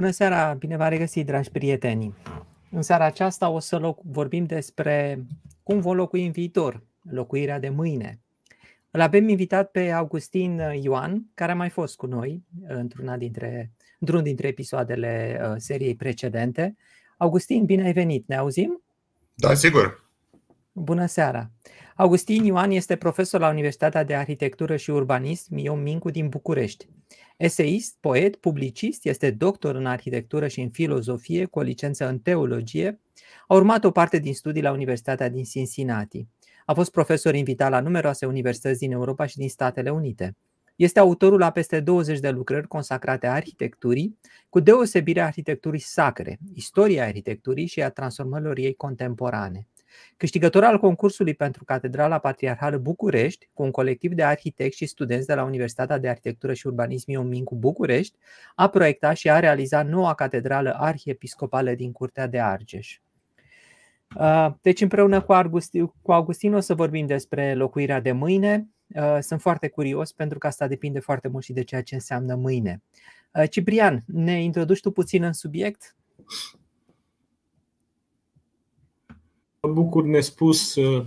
Bună seara, bine v-am regăsit, dragi prieteni! În seara aceasta o să vorbim despre cum vom locui în viitor, locuirea de mâine. Îl avem invitat pe Augustin Ioan, care a mai fost cu noi într-una dintre, într-un dintre episoadele uh, seriei precedente. Augustin, bine ai venit, ne auzim? Da, sigur. Bună seara! Augustin Ioan este profesor la Universitatea de Arhitectură și Urbanism Ion Mincu din București. Eseist, poet, publicist, este doctor în arhitectură și în filozofie cu o licență în teologie. A urmat o parte din studii la Universitatea din Cincinnati. A fost profesor invitat la numeroase universități din Europa și din Statele Unite. Este autorul la peste 20 de lucrări consacrate arhitecturii, cu deosebire arhitecturii sacre, istoria arhitecturii și a transformărilor ei contemporane. Câștigător al concursului pentru Catedrala Patriarhală București, cu un colectiv de arhitecți și studenți de la Universitatea de Arhitectură și Urbanism Ion Mincu București, a proiectat și a realizat noua catedrală arhiepiscopală din Curtea de Argeș. Deci împreună cu Augustin, cu Augustin o să vorbim despre locuirea de mâine. Sunt foarte curios pentru că asta depinde foarte mult și de ceea ce înseamnă mâine. Ciprian, ne introduci tu puțin în subiect? Mă bucur nespus, uh,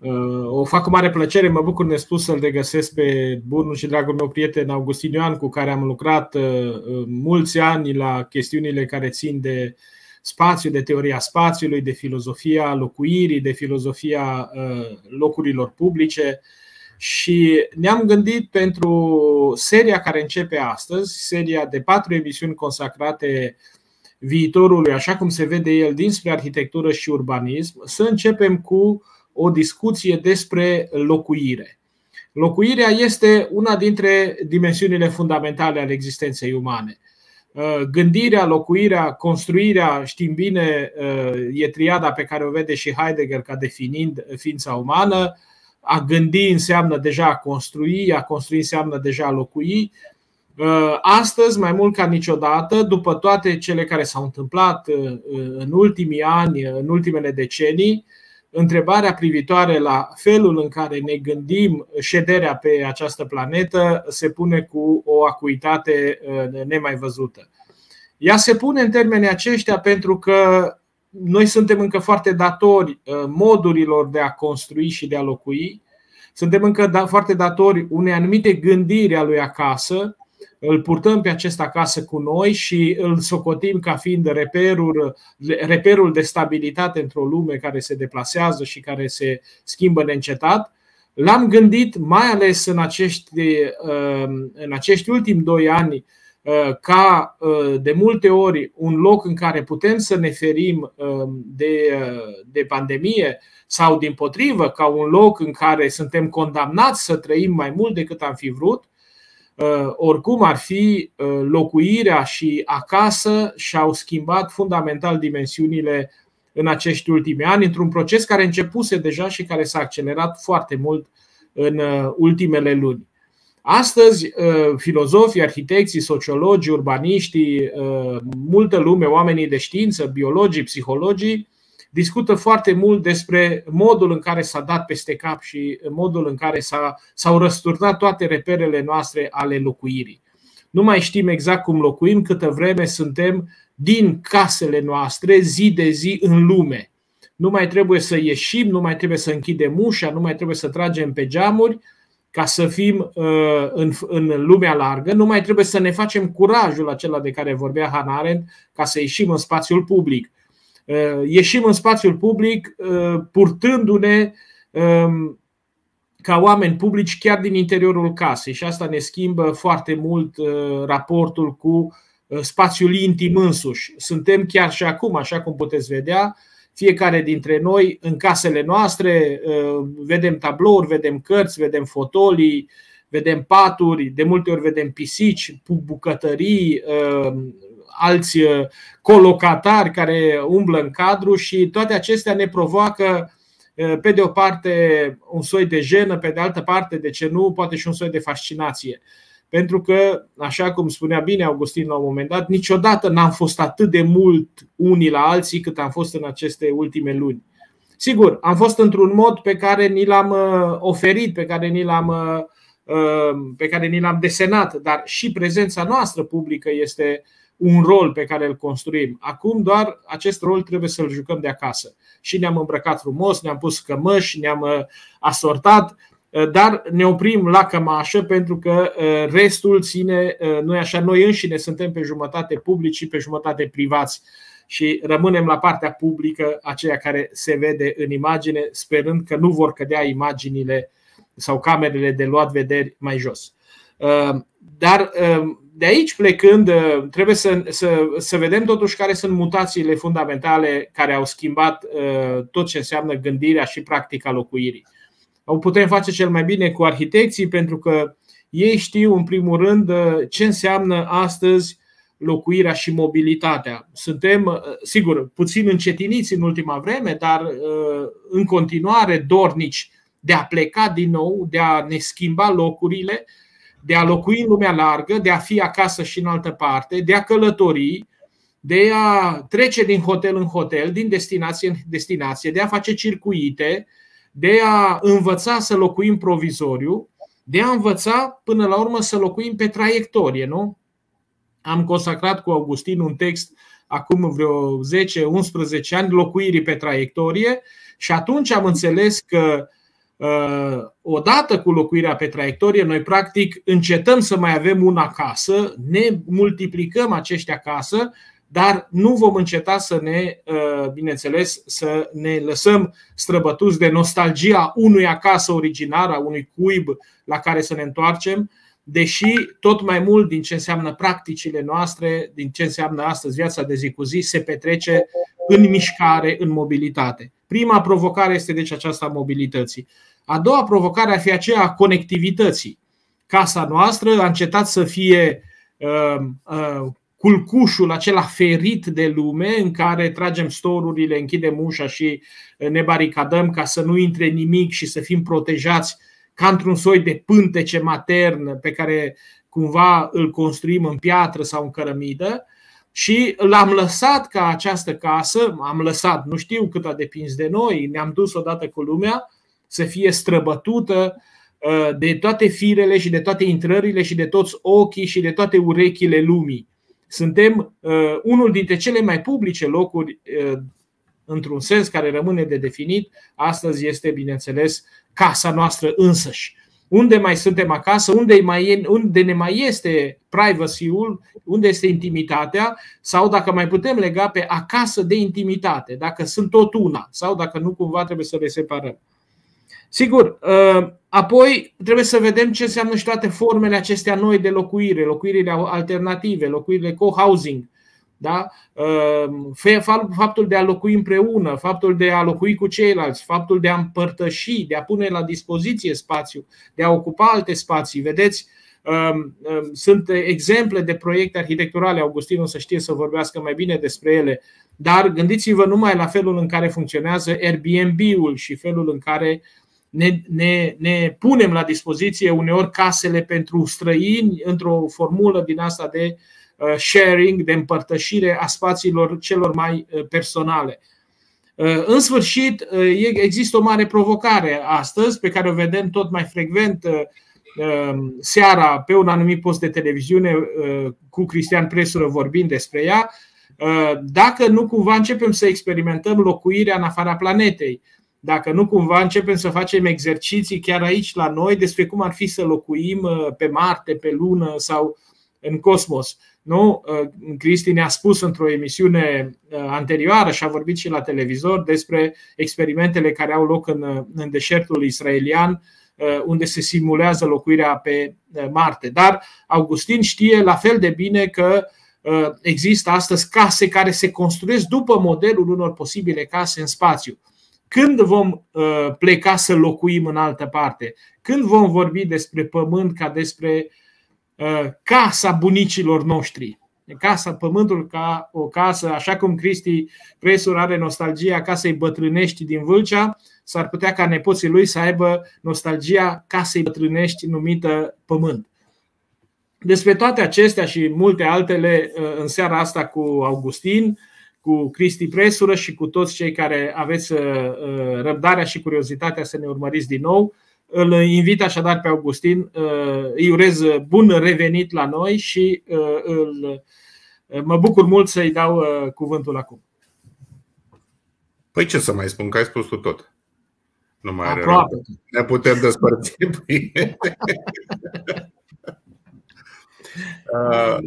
uh, o fac cu mare plăcere, mă bucur nespus să-l regăsesc pe bunul și dragul meu prieten Augustin Ioan, cu care am lucrat uh, mulți ani la chestiunile care țin de spațiu, de teoria spațiului, de filozofia locuirii, de filozofia locurilor publice. Și ne-am gândit pentru seria care începe astăzi, seria de patru emisiuni consacrate uh, viitorului, așa cum se vede el dinspre arhitectură și urbanism, să începem cu o discuție despre locuire. Locuirea este una dintre dimensiunile fundamentale ale existenței umane. Uh, gândirea, locuirea, construirea, știm bine, uh, e triada pe care o vede și Heidegger ca definind ființa umană. A gândi înseamnă deja a construi, a construi înseamnă deja a locui Uh, astăzi, mai mult ca niciodată, după toate cele care s-au întâmplat uh, în ultimii ani, în ultimele decenii, întrebarea privitoare la felul în care ne gândim șederea pe această planetă se pune cu o acuitate uh, nemai văzută. Ea se pune în termenii aceștia pentru că noi suntem încă foarte datori modurilor de a construi și de a locui, suntem încă da, foarte datori unei anumite gândiri a lui acasă, îl purtăm pe acesta acasă cu noi și îl socotim ca fiind reperul, reperul de stabilitate într-o lume care se deplasează și care se schimbă neîncetat. L-am gândit mai ales în acești, uh, în acești ultimi doi ani uh, ca uh, de multe ori un loc în care putem să ne ferim de, de pandemie sau din potrivă ca un loc în care suntem condamnați să trăim mai mult decât am fi vrut Uh, oricum ar fi, uh, locuirea și acasă și-au schimbat fundamental dimensiunile în acești ultimi ani, într-un proces care începuse deja și care s-a accelerat foarte mult în uh, ultimele luni. Astăzi, filozofii, arhitecții, sociologii, urbaniștii, multă lume, oamenii de știință, biologii, psihologii, discută foarte mult despre modul în care s-a dat peste cap și modul în care s-au răsturnat toate reperele noastre ale locuirii. Nu mai știm exact cum locuim câtă vreme suntem din casele noastre zi de zi în lume. Nu mai trebuie să ieșim, nu mai trebuie să închidem ușa, nu mai trebuie să tragem pe geamuri ca să fim uh, în, în lumea largă, nu mai trebuie să ne facem curajul acela de care vorbea Hannah Arendt ca să ieșim în spațiul public Uh, ieșim în spațiul public uh, purtându-ne um, ca oameni publici chiar din interiorul casei și asta ne schimbă foarte mult uh, raportul cu spațiul intim însuși. Suntem chiar și acum, așa cum puteți vedea, fiecare dintre noi în casele noastre vedem tablouri, vedem cărți, vedem fotolii, vedem paturi, de multe ori vedem pisici, bucătării, alți uh, colocatari care umblă în cadru și toate acestea ne provoacă uh, pe de o parte un soi de jenă, pe de altă parte, de ce nu, poate și un soi de fascinație. Pentru că, așa cum spunea bine Augustin la un moment dat, niciodată n-am fost atât de mult unii la alții cât am fost în aceste ultime luni. Sigur, am fost într-un mod pe care ni l-am uh, oferit, pe care ni l-am pe care ni l-am desenat, dar și prezența noastră publică este un rol pe care îl construim. Acum doar acest rol trebuie să-l jucăm de acasă. Și ne-am îmbrăcat frumos, ne-am pus cămăși, ne-am asortat, dar ne oprim la cămașă pentru că restul ține, noi așa, noi înșine suntem pe jumătate publici și pe jumătate privați și rămânem la partea publică, aceea care se vede în imagine, sperând că nu vor cădea imaginile sau camerele de luat vederi mai jos. Uh, dar uh, de aici plecând, uh, trebuie să, să, să vedem totuși care sunt mutațiile fundamentale care au schimbat tot ce înseamnă gândirea și practica locuirii. O putem face cel mai bine cu arhitecții pentru că ei știu în primul rând ce înseamnă astăzi locuirea și mobilitatea. Suntem, uh, sigur, puțin încetiniți în ultima vreme, dar uh, în continuare dornici de a pleca din nou, de a ne schimba locurile, de a locui în lumea largă, de a fi acasă și în altă parte, de a călători, de a trece din hotel în hotel, din destinație în destinație, de a face circuite, de a învăța să locuim provizoriu, de a învăța până la urmă să locuim pe traiectorie, nu? am consacrat cu Augustin un text acum vreo 10-11 ani, locuirii pe traiectorie, și atunci am înțeles că uh, odată cu locuirea pe traiectorie, noi practic încetăm să mai avem una acasă, ne multiplicăm aceștia acasă, dar nu vom înceta să ne, uh, bineînțeles, să ne lăsăm străbătuți de nostalgia unui acasă originar, a unui cuib la care să ne întoarcem, deși tot mai mult din ce înseamnă practicile noastre, din ce înseamnă astăzi viața de zi cu zi, se petrece în mișcare, în mobilitate. Prima provocare este deci aceasta a mobilității. A doua provocare ar fi aceea a conectivității. Casa noastră a încetat să fie uh, uh, culcușul acela ferit de lume în care tragem storurile, închidem ușa și ne baricadăm ca să nu intre nimic și să fim protejați ca într-un soi de pântece matern pe care cumva îl construim în piatră sau în cărămidă și l-am lăsat ca această casă, am lăsat, nu știu cât a depins de noi, ne-am dus odată cu lumea să fie străbătută uh, de toate firele și de toate intrările și de toți ochii și de toate urechile lumii. Suntem uh, unul dintre cele mai publice locuri uh, într-un sens care rămâne de definit, astăzi este, bineînțeles, casa noastră însăși. Unde mai suntem acasă, unde, mai, unde ne mai este privacy-ul, unde este intimitatea, sau dacă mai putem lega pe acasă de intimitate, dacă sunt tot una, sau dacă nu cumva trebuie să le separăm. Sigur, ă, apoi trebuie să vedem ce înseamnă și toate formele acestea noi de locuire, locuirile alternative, locuirile co-housing, da? Ehm, faptul de a locui împreună, faptul de a locui cu ceilalți, faptul de a împărtăși, de a pune la dispoziție spațiu, de a ocupa alte spații. Vedeți, ehm, ehm, sunt exemple de proiecte arhitecturale, Augustin o să știe să vorbească mai bine despre ele, dar gândiți-vă numai la felul în care funcționează Airbnb-ul și felul în care ne, ne, ne punem la dispoziție uneori casele pentru străini într-o formulă din asta de uh, Uh, sharing, de împărtășire a spațiilor celor mai uh, personale. Uh, în sfârșit, există o mare provocare astăzi, pe care o vedem tot mai frecvent seara pe un anumit post de televiziune cu Cristian Presură vorbind despre ea, dacă nu cumva începem să experimentăm locuirea în afara planetei, dacă nu cumva începem să facem exerciții chiar aici la noi despre cum ar fi să locuim pe Marte, pe Lună sau în cosmos. Nu? Uh, Cristi ne-a spus într-o emisiune uh, anterioară și a vorbit și la televizor despre experimentele care au loc în, uh, în deșertul israelian, unde se simulează locuirea pe Marte. Dar Augustin știe la fel de bine că există astăzi case care se construiesc după modelul unor posibile case în spațiu. Când vom pleca să locuim în altă parte? Când vom vorbi despre pământ ca despre Uh, casa bunicilor noștri. Casa, pământul ca o casă, așa cum Cristi Presur are nostalgia casei bătrânești din Vâlcea, s-ar putea ca nepoții lui să aibă nostalgia casei bătrânești numită pământ. Despre toate acestea și multe altele uh, în seara asta cu Augustin, cu Cristi Presură și cu toți cei care aveți uh, răbdarea și curiozitatea să ne urmăriți din nou. Îl invit așadar pe Augustin, îi urez bun revenit la noi și îl, mă bucur mult să-i dau cuvântul acum. Păi ce să mai spun, că ai spus tu tot. Nu mai are rău. Ne putem despărți. uh,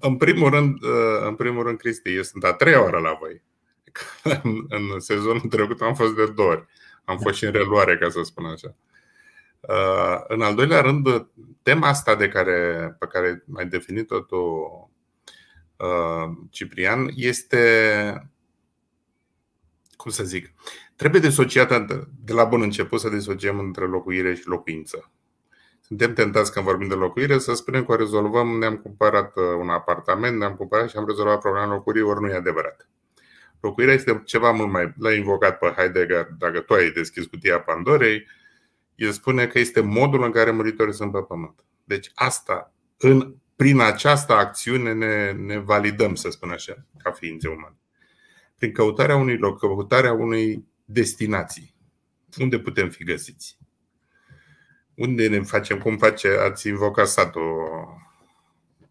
în primul rând, uh, în primul rând, Cristi, eu sunt a treia oară la voi. în, în sezonul trecut am fost de două ori. Am fost și în reluare, ca să spun așa. Uh, în al doilea rând, tema asta de care, pe care ai definit-o tu, uh, Ciprian, este, cum să zic, trebuie disociată de la bun început să disociem între locuire și locuință. Suntem tentați când vorbim de locuire să spunem că o rezolvăm, ne-am cumpărat uh, un apartament, ne-am cumpărat și am rezolvat problema locuirii, ori nu e adevărat. Locuirea este ceva mult mai... L-a invocat pe Heidegger, dacă tu ai deschis cutia Pandorei, el spune că este modul în care muritorii sunt pe pământ. Deci asta, în, prin această acțiune ne, ne validăm, să spun așa, ca ființe umane. Prin căutarea unui loc, căutarea unei destinații. Unde putem fi găsiți? Unde ne facem, cum face, ați invocat satul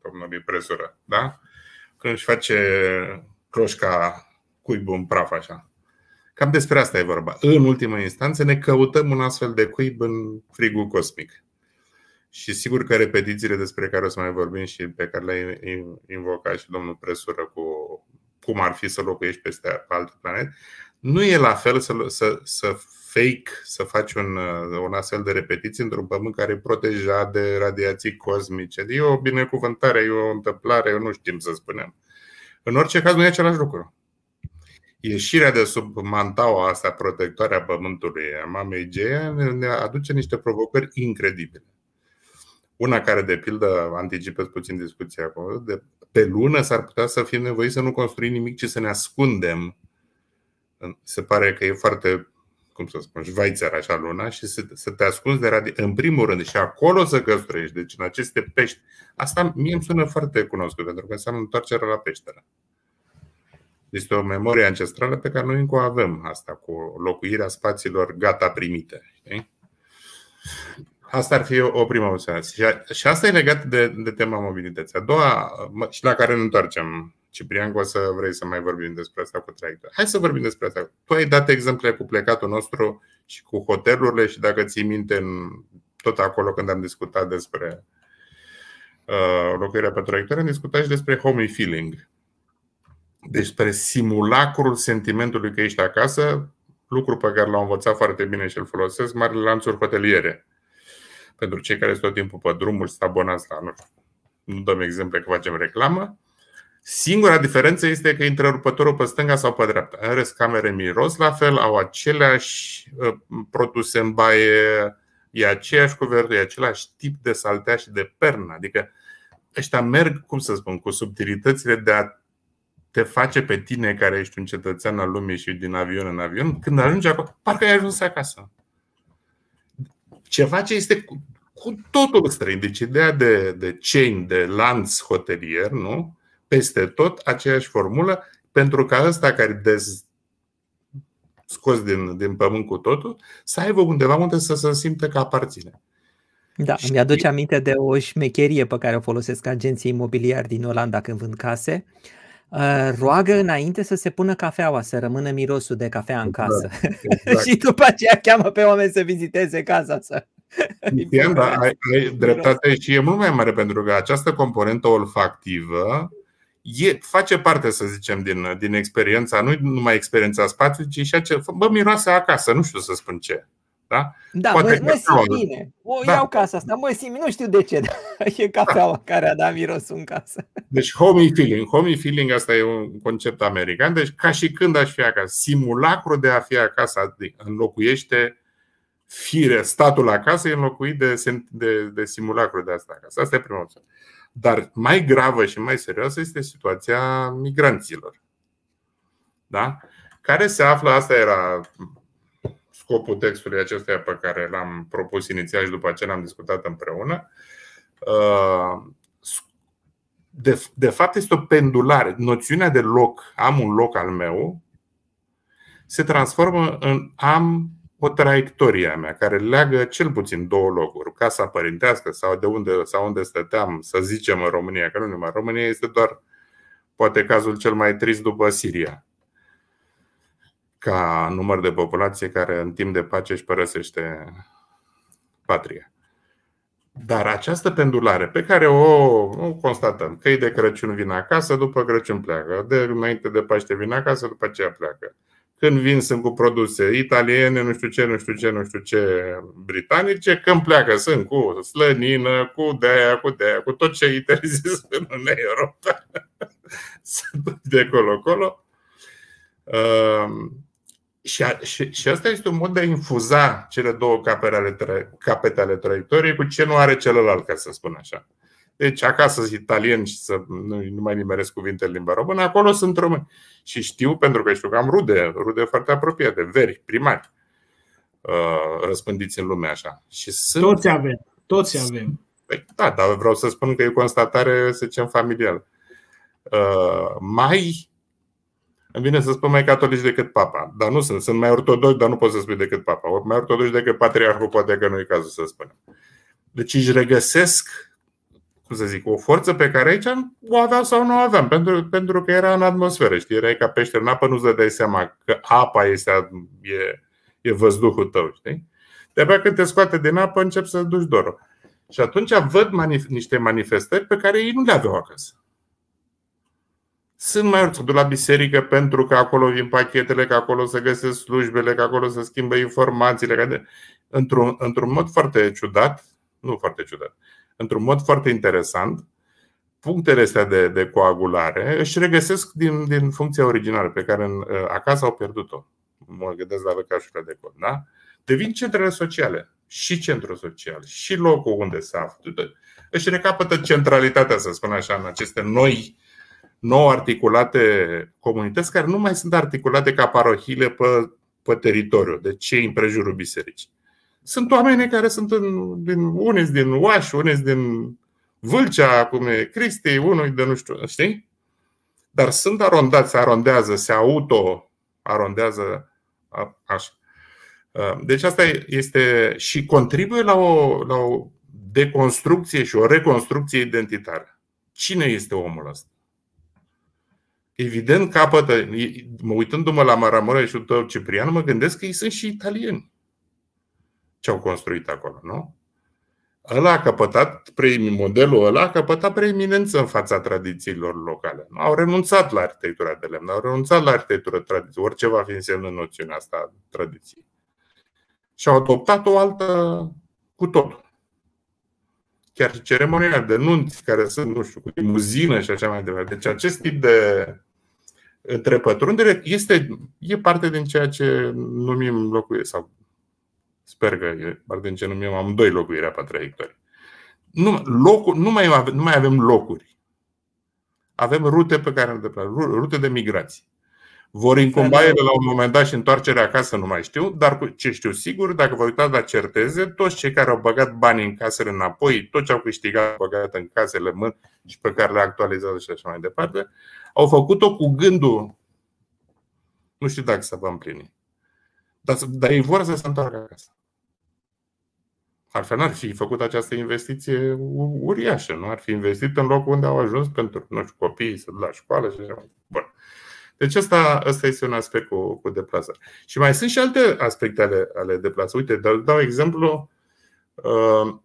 domnului presură, da? Când își face cloșca cuibul în praf așa. Cam despre asta e vorba. În ultimă instanță ne căutăm un astfel de cuib în frigul cosmic. Și sigur că repetițiile despre care o să mai vorbim și pe care le-a invocat și domnul Presură cu cum ar fi să locuiești peste pe alt planet, nu e la fel să, să, să fake, să faci un, un astfel de repetiție într-un pământ care e protejat de radiații cosmice. E o binecuvântare, e o întâmplare, eu nu știm să spunem. În orice caz, nu e același lucru ieșirea de sub mantaua asta protectoare a Pământului, a mamei Geia, ne aduce niște provocări incredibile. Una care, de pildă, anticipez puțin discuția acolo, de pe lună s-ar putea să fim nevoiți să nu construim nimic, ci să ne ascundem. Se pare că e foarte, cum să spun, șvaițar așa luna și să, să te ascunzi de radi- în primul rând și acolo să căstruiești, deci în aceste pești. Asta mie îmi sună foarte cunoscut, pentru că înseamnă întoarcerea la peșteră. Este o memorie ancestrală pe care noi încă o avem, asta cu locuirea spațiilor gata primite. Știi? Asta ar fi o primă observație. Și asta e legat de, de tema mobilității. A doua, și la care ne întoarcem, Ciprian, o să vrei să mai vorbim despre asta cu traiectoria. Hai să vorbim despre asta. Tu ai dat exemple cu plecatul nostru și cu hotelurile și dacă ții minte în, tot acolo când am discutat despre uh, locuirea pe traiectorie, am discutat și despre home feeling despre simulacrul sentimentului că ești acasă, lucru pe care l-au învățat foarte bine și îl folosesc marile lanțuri hoteliere. Pentru cei care sunt tot timpul pe drumul, sunt abonați la, nu știu, nu dăm exemple că facem reclamă. Singura diferență este că intră rupătorul pe stânga sau pe dreapta. În rest, camere miros la fel, au aceleași uh, produse în baie, e aceeași cuvertă, e același tip de saltea și de pernă. Adică ăștia merg, cum să spun, cu subtilitățile de a te face pe tine care ești un cetățean al lumii și din avion în avion, când ajungi acolo, parcă ai ajuns acasă. Ceva ce este cu, cu totul străin. Deci ideea de, de chain, de lanț hotelier, nu? Peste tot aceeași formulă, pentru ca ăsta care dez, scos din, din pământ cu totul, să aibă undeva unde să se simtă că aparține. Da, și... mi-aduce aminte de o șmecherie pe care o folosesc agenții imobiliari din Olanda când vând case. Uh, roagă înainte să se pună cafeaua, să rămână mirosul de cafea în exact, casă. Exact. și după aceea cheamă pe oameni să viziteze casa să. Știam, da, ai, ai dreptate și e mult mai mare pentru că această componentă olfactivă e, face parte, să zicem, din, din experiența, nu numai experiența spațiului, ci și ce, bă, miroase acasă, nu știu să spun ce. Da, da Poate mă, mă simt bine. O da. iau casa asta, mă simt, nu știu de ce, dar e cafeaua da. care a dat mirosul în casă. Deci homey feeling. Homey feeling asta e un concept american. Deci ca și când aș fi acasă. Simulacrul de a fi acasă înlocuiește fire, statul acasă e înlocuit de, de, de simulacru de asta acasă. Asta e prima opțiune. Dar mai gravă și mai serioasă este situația migranților. Da? Care se află, asta era scopul textului acestuia pe care l-am propus inițial și după aceea l-am discutat împreună. Uh, de, de fapt, este o pendulare. Noțiunea de loc, am un loc al meu, se transformă în am o traiectorie a mea care leagă cel puțin două locuri, casa părintească sau de unde, sau unde stăteam, să zicem în România, că nu numai România este doar poate cazul cel mai trist după Siria, ca număr de populație care în timp de pace își părăsește patria. Dar această pendulare pe care o, o constatăm, că e de Crăciun vin acasă, după Crăciun pleacă, de înainte de Paște vin acasă, după aceea pleacă. Când vin sunt cu produse italiene, nu știu ce, nu știu ce, nu știu ce, britanice, când pleacă sunt cu slănină, cu de cu de cu tot ce interzis în Uniunea Europa. sunt de acolo-acolo. Și, a, și, și asta este un mod de a infuza cele două capete ale, capete ale traiectoriei cu ce nu are celălalt, ca să spun așa. Deci acasă sunt italian și să nu, nu mai nimeresc cuvinte în limba română, acolo sunt români. Și știu, pentru că știu că am rude, rude foarte apropiate, veri, primari, uh, răspândiți în lumea așa. Și sunt... Toți avem, toți avem. Păi, da, dar vreau să spun că e o constatare, să zicem, familială. Uh, mai îmi vine să spun mai catolici decât papa. Dar nu sunt. Sunt mai ortodoxi, dar nu pot să spui decât papa. Ori mai ortodoxi decât patriarhul, poate că nu e cazul să spunem. Deci își regăsesc, cum să zic, o forță pe care aici o aveau sau nu o aveam, pentru, pentru că era în atmosferă. Știi, erai ca pește în apă, nu-ți dai seama că apa este, e, e văzduhul tău. Știi? De-abia când te scoate din apă, încep să duci dorul. Și atunci văd manif- niște manifestări pe care ei nu le aveau acasă. Sunt mai ortodoxi la biserică pentru că acolo vin pachetele, că acolo se găsesc slujbele, că acolo se schimbă informațiile. Că de... într-un, într-un mod foarte ciudat, nu foarte ciudat, într-un mod foarte interesant, punctele astea de, de coagulare își regăsesc din, din funcția originală pe care în, acasă au pierdut-o. Mă gândesc la lăcașurile de cod. Da? Devin centrele sociale și centrul social și locul unde se află. Își recapătă centralitatea, să spun așa, în aceste noi nou articulate comunități care nu mai sunt articulate ca parohile pe, pe teritoriu, de cei împrejurul bisericii. Sunt oameni care sunt în, din, unii din Oaș, unii din Vâlcea, cum e Cristi, unul de nu știu, știi? Dar sunt arondați, se arondează, se auto-arondează așa. Deci asta este și contribuie la o, la o deconstrucție și o reconstrucție identitară. Cine este omul ăsta? Evident capătă, uitându-mă la Maramureșul tău, Ciprian, mă gândesc că ei sunt și italieni ce au construit acolo, nu? Ăla a căpătat, modelul ăla a căpătat preeminență în fața tradițiilor locale. Au renunțat la arhitectura de lemn, au renunțat la arhitectură tradiție, orice va fi însemnă noțiunea asta tradiție. Și au adoptat o altă cu totul chiar și ceremoniile de nunți care sunt, nu știu, cu limuzină și așa mai departe. Deci acest tip de întrepătrundere este, e parte din ceea ce numim locuire sau sper că e parte din ce numim am doi locuirea pe traiectorie. Nu, locuri, nu, mai avem, nu mai avem locuri. Avem rute pe care rute de migrație. Vor incumba ele la un moment dat și întoarcerea acasă, nu mai știu, dar ce știu sigur, dacă vă uitați la certeze, toți cei care au băgat bani în casele înapoi, tot ce au câștigat băgat în casele mân și pe care le actualizează și așa mai departe, au făcut-o cu gândul, nu știu dacă se va împlini, dar, dar ei vor să se întoarcă acasă. Altfel n-ar fi făcut această investiție uriașă, nu ar fi investit în locul unde au ajuns pentru nu știu, copiii să la școală și așa mai Bun. Deci asta, asta este un aspect cu, cu deplasare. Și mai sunt și alte aspecte ale, ale deplasării. Uite, dau, dau exemplu uh,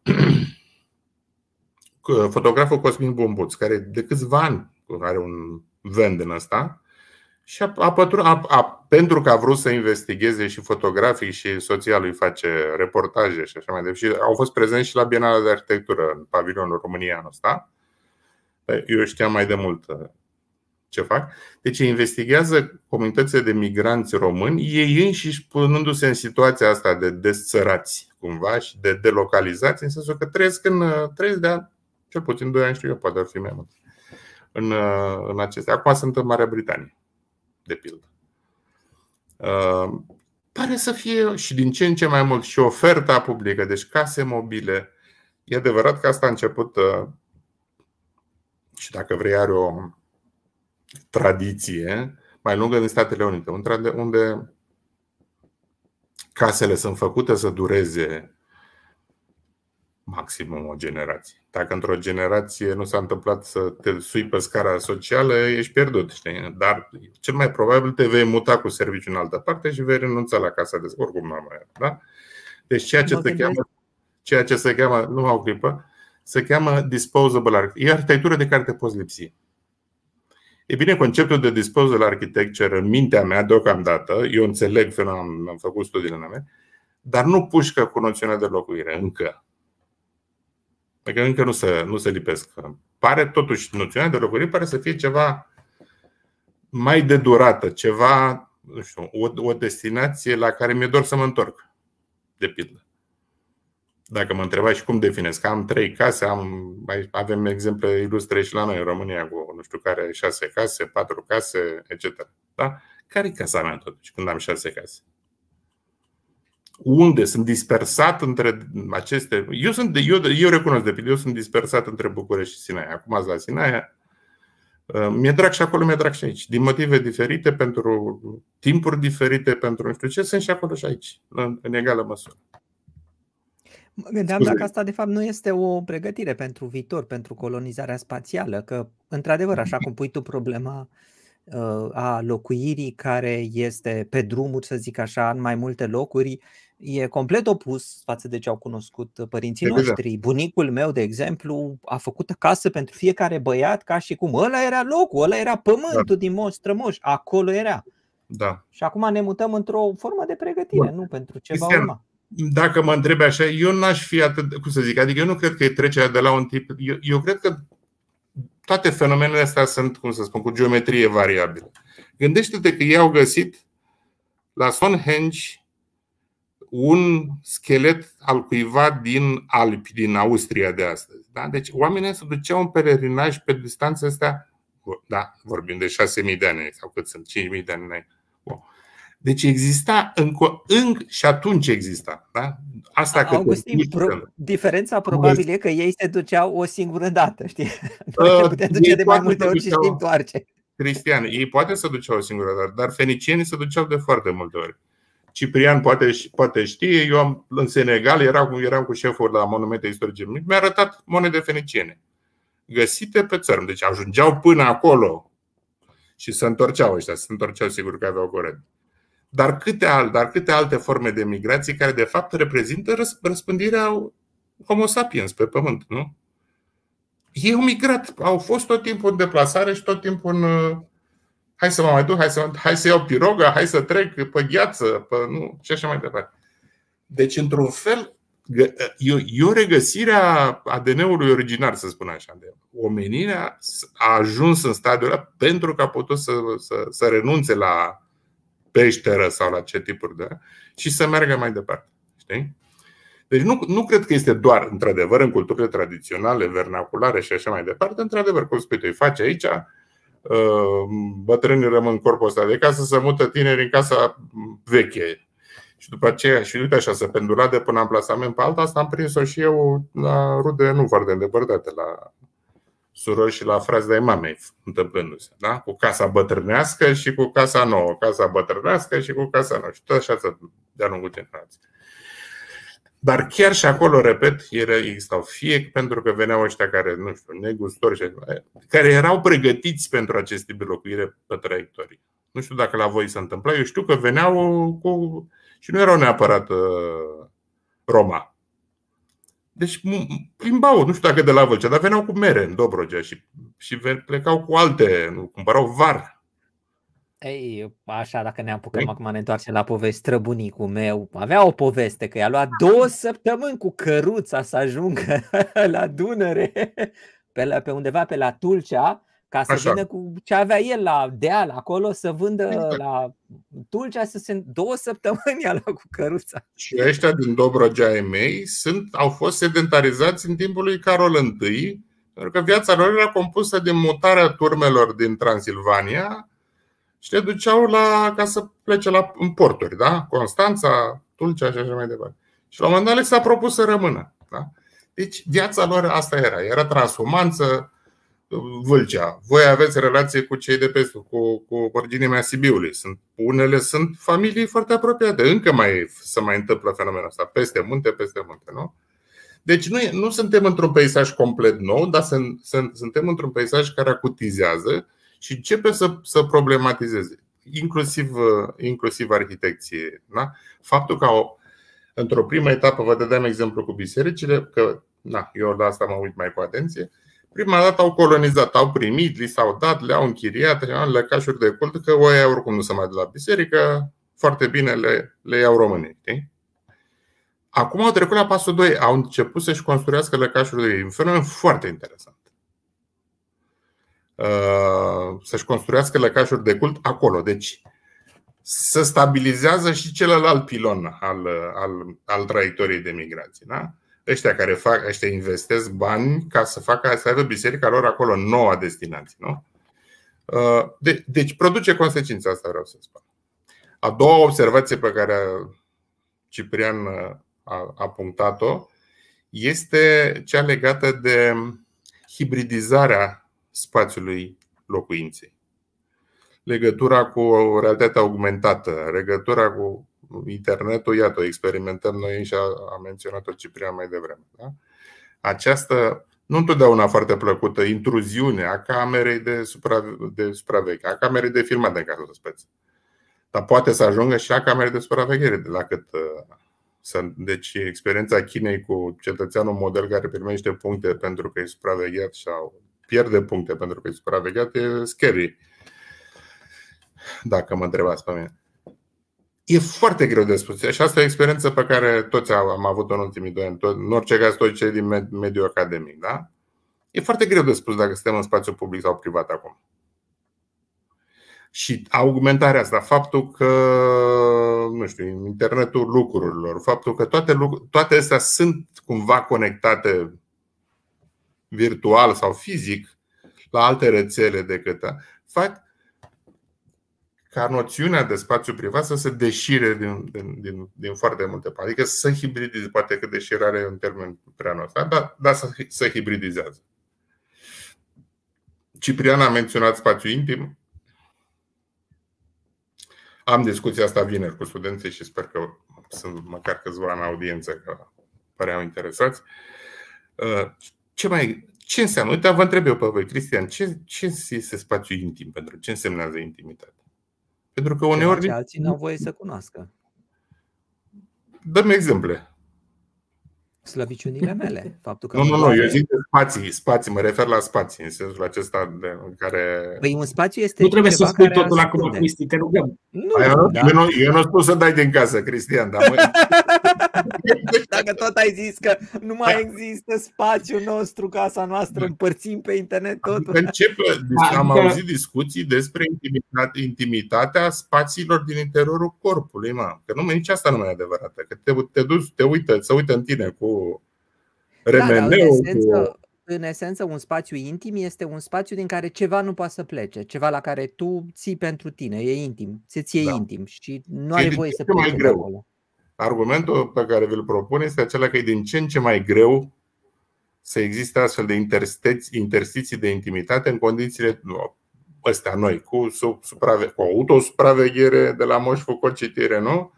fotograful Cosmin Bombuț, care de câțiva ani are un vend în asta și a, a, a, a, pentru că a vrut să investigheze și fotografii și soția lui face reportaje și așa mai departe. Și au fost prezenți și la Bienala de Arhitectură în pavilionul România anul ăsta. Eu știam mai de mult ce fac. Deci investigează comunitățile de migranți români, ei înșiși punându-se în situația asta de desțărați cumva și de delocalizați, în sensul că trăiesc, în, trăiesc de cel puțin 2 ani, știu eu, poate ar fi mai mult. În, în acestea. Acum sunt în Marea Britanie, de pildă. Uh, pare să fie și din ce în ce mai mult și oferta publică, deci case mobile. E adevărat că asta a început uh, și dacă vrei are o tradiție mai lungă din Statele Unite, unde casele sunt făcute să dureze maximum o generație. Dacă într-o generație nu s-a întâmplat să te sui pe scara socială, ești pierdut. Știi? Dar cel mai probabil te vei muta cu serviciu în altă parte și vei renunța la casa de oricum nu mai da? Deci ceea ce, se cheamă, ceea ce se cheamă, nu au clipă, se cheamă disposable architecture. E arhitectură de care te poți lipsi. E bine, conceptul de disposable architecture în mintea mea deocamdată, eu înțeleg fenomenul, am făcut studiile mele, dar nu pușcă cu noțiunea de locuire încă. Adică încă nu se, nu se lipesc. Pare totuși, noțiunea de locuire pare să fie ceva mai de durată, ceva, nu știu, o, o destinație la care mi-e dor să mă întorc, de pildă. Dacă mă întrebai și cum definesc, am trei case, am, avem exemple ilustre și la noi în România cu nu știu care, șase case, patru case, etc. Da? Care e casa mea totuși când am șase case? unde sunt dispersat între aceste. Eu, sunt, eu, eu recunosc de pildă, eu sunt dispersat între București și Sinaia. Acum azi la Sinaia. Uh, mi-e drag și acolo, mi-e drag și aici. Din motive diferite, pentru timpuri diferite, pentru nu știu ce, sunt și acolo și aici, în, în egală măsură. Mă gândeam dacă asta de fapt nu este o pregătire pentru viitor, pentru colonizarea spațială, că într-adevăr, așa cum pui tu problema uh, a locuirii care este pe drumuri, să zic așa, în mai multe locuri, e complet opus față de ce au cunoscut părinții exact. noștri. Bunicul meu, de exemplu, a făcut casă pentru fiecare băiat ca și cum ăla era locul, ăla era pământul da. din moș strămoș, acolo era. Da. Și acum ne mutăm într-o formă de pregătire, Bun. nu pentru ce va urma. Dacă mă întrebi așa, eu n-aș fi atât, cum să zic, adică eu nu cred că e trecerea de la un tip, eu, eu cred că toate fenomenele astea sunt, cum să spun, cu geometrie variabilă. Gândește-te că ei au găsit la Stonehenge un schelet al cuiva din Alpi, din Austria de astăzi. Da? Deci oamenii se duceau în pelerinaj pe distanțe astea, da, vorbim de 6.000 de ani sau cât sunt, 5.000 de ani. Deci exista încă, încă și atunci exista. Da? Asta că Augustin, pro, diferența probabil e că ei se duceau o singură dată, știi? Noi uh, putem duce de mai multe ori și știm întoarce. Cristian, ei poate să duceau o singură dată, dar fenicienii se duceau de foarte multe ori. Ciprian poate, poate știe, eu am, în Senegal eram, eram cu șeful la monumente istorice. Mi-a arătat monede feniciene găsite pe țărm. Deci ajungeau până acolo și se întorceau ăștia, se întorceau sigur că aveau curent. Dar câte, al, dar câte alte forme de migrație care de fapt reprezintă răspândirea Homo sapiens pe pământ, nu? Ei au migrat, au fost tot timpul în deplasare și tot timpul în, hai să mă mai duc, hai să, hai să iau piroga, hai să trec pe gheață, pe, nu, și așa mai departe. Deci, într-un fel, e, e o regăsire a ADN-ului original, să spun așa. De omenirea a ajuns în stadiul ăla pentru că a putut să, să, să renunțe la peșteră sau la ce tipuri de și să meargă mai departe. Știi? Deci nu, nu cred că este doar, într-adevăr, în culturile tradiționale, vernaculare și așa mai departe. Într-adevăr, cum spui tu, îi face aici, Uh, bătrânii rămân corpul ăsta de casă, să mută tineri în casa veche. Și după aceea, și uite așa, să pendula de până în plasament pe alta, asta am prins-o și eu la rude nu foarte îndepărtate, la surori și la frați de mamei întâmplându-se. Da? Cu casa bătrânească și cu casa nouă, casa bătrânească și cu casa nouă. Și tot așa de-a lungul generației. Dar chiar și acolo, repet, ele existau fie pentru că veneau ăștia care, nu știu, negustori, care erau pregătiți pentru acest tip de locuire pe traiectorii. Nu știu dacă la voi se întâmpla, eu știu că veneau cu. și nu erau neapărat uh, Roma. Deci plimbau, nu știu dacă de la Vâlcea, dar veneau cu mere în Dobrogea și, și plecau cu alte, nu, cumpărau var ei, așa, dacă ne apucăm acum, ne întoarcem la poveste. Străbunicul meu avea o poveste că i-a luat două săptămâni cu căruța să ajungă la Dunăre, pe, la, pe undeva pe la Tulcea, ca să Așa. vină cu ce avea el la deal acolo, să vândă exact. la Tulcea, să se două săptămâni a luat cu căruța. Și ăștia din Dobrogea ai mei sunt, au fost sedentarizați în timpul lui Carol I, pentru că viața lor era compusă din mutarea turmelor din Transilvania și le duceau la, ca să plece la, în porturi, da? Constanța, Tulcea și așa mai departe. Și la un moment dat le s-a propus să rămână. Da? Deci viața lor asta era. Era transhumanță, Vâlcea. Voi aveți relație cu cei de peste, cu, cu originea Sibiului. Sunt, unele sunt familii foarte apropiate. Încă mai se mai întâmplă fenomenul ăsta. Peste munte, peste munte, nu? Deci nu, nu suntem într-un peisaj complet nou, dar sunt, sunt, suntem într-un peisaj care acutizează și începe să, să problematizeze, inclusiv, inclusiv arhitecție. Da? Faptul că o, într-o primă etapă, vă dădeam exemplu cu bisericile, că na, eu la asta mă uit mai cu atenție, prima dată au colonizat, au primit, li s-au dat, le-au închiriat, le-au lăcașuri de cult, că oia oricum nu se mai de la biserică, foarte bine le, le iau românii. Știi? Acum au trecut la pasul 2, au început să-și construiască lăcașuri de un fenomen foarte interesant. Uh, să-și construiască lăcașuri de cult acolo. Deci să stabilizează și celălalt pilon al, al, al traiectoriei de migrație. Da? Ăștia care fac, ăștia investesc bani ca să facă să aibă biserica lor acolo noua destinație. Nu? Uh, de, deci produce consecința asta, vreau să spun. A doua observație pe care Ciprian a, a punctat-o este cea legată de hibridizarea spațiului locuinței. Legătura cu realitatea augmentată, legătura cu internetul, iată, experimentăm noi și a, a menționat-o Ciprian mai devreme. Da? Această, nu întotdeauna foarte plăcută, intruziune a camerei de, supra, de supraveghere, a camerei de filmat în cazul speță. Dar poate să ajungă și a camerei de supraveghere, de la cât deci experiența Chinei cu cetățeanul model care primește puncte pentru că e supravegheat sau pierde puncte pentru că e supravegheat e scary. Dacă mă întrebați pe mine. E foarte greu de spus. Și asta e o experiență pe care toți am avut-o în ultimii doi ani, în orice caz toți cei din mediul academic. Da? E foarte greu de spus dacă suntem în spațiu public sau privat acum. Și augmentarea asta, faptul că, nu știu, internetul lucrurilor, faptul că toate, toate astea sunt cumva conectate virtual sau fizic la alte rețele decât a, fac ca noțiunea de spațiu privat să se deșire din, din, din, din foarte multe părți. Adică să hibridizeze, poate că deșirare e un termen prea nostru, dar, dar să, să hibridizează. Ciprian a menționat spațiu intim. Am discuția asta vineri cu studenții și sper că sunt măcar câțiva în audiență că păreau interesați. Uh, ce mai ce înseamnă? Uite, vă întreb eu pe voi, Cristian, ce, ce este spațiu intim pentru? Ce însemnează intimitate? Pentru că uneori. Ce alții n-au voie să cunoască. Dăm exemple slăbiciunile mele. Faptul că nu, nu, nu, eu zic de spații, spații, mă refer la spații, în sensul acesta de, în care... Păi un spațiu este Nu trebuie să spui totul acum, Cristi, te rugăm. Nu, Ai, da? eu, nu, eu nu spun să dai din casă, Cristian, dar mă... Dacă tot ai zis că nu mai da. există spațiul nostru, casa noastră, împărțim pe internet totul. Încep, da, am adică- auzit discuții despre intimitate, intimitatea spațiilor din interiorul corpului, mă. Că nu, nici asta nu mai e adevărată. Că te, te duci, te uită, să uită în tine cu remeneu. Da, în, esență, în esență, un spațiu intim este un spațiu din care ceva nu poate să plece, ceva la care tu ții pentru tine, e intim, se ție da. intim și nu ai voie să pleci mai greu. acolo. Argumentul pe care vi-l propun este acela că e din ce în ce mai greu să existe astfel de interstiții de intimitate în condițiile astea noi, cu, suprave- cu autosupraveghere de la moș făcut citire, nu?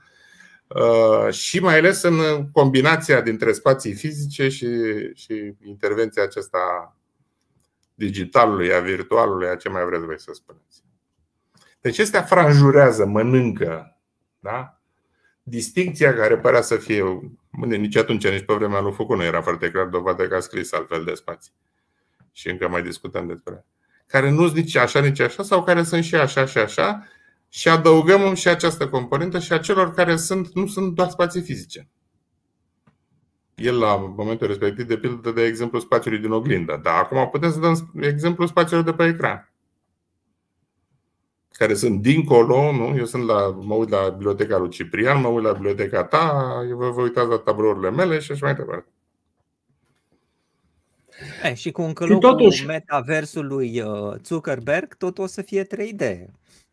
Uh, și mai ales în combinația dintre spații fizice și, și intervenția aceasta digitalului, a virtualului, a ce mai vreți voi să spuneți. Deci astea franjurează, mănâncă. Da? Distincția care părea să fie, nici atunci, nici pe vremea lui Foucault nu era foarte clar dovadă că a scris altfel de spații. Și încă mai discutăm despre care nu sunt nici așa, nici așa, sau care sunt și așa și așa, și adăugăm și această componentă și a celor care sunt, nu sunt doar spații fizice. El, la momentul respectiv, de pildă, de exemplu spațiului din oglindă. Dar acum putem să dăm exemplu spațiilor de pe ecran. Care sunt dincolo, nu? Eu sunt la, mă uit la biblioteca lui Ciprian, mă uit la biblioteca ta, eu vă, vă uitați la tablourile mele și așa mai departe. E, și cu încălocul totuși... metaversului lui uh, Zuckerberg, tot o să fie 3D.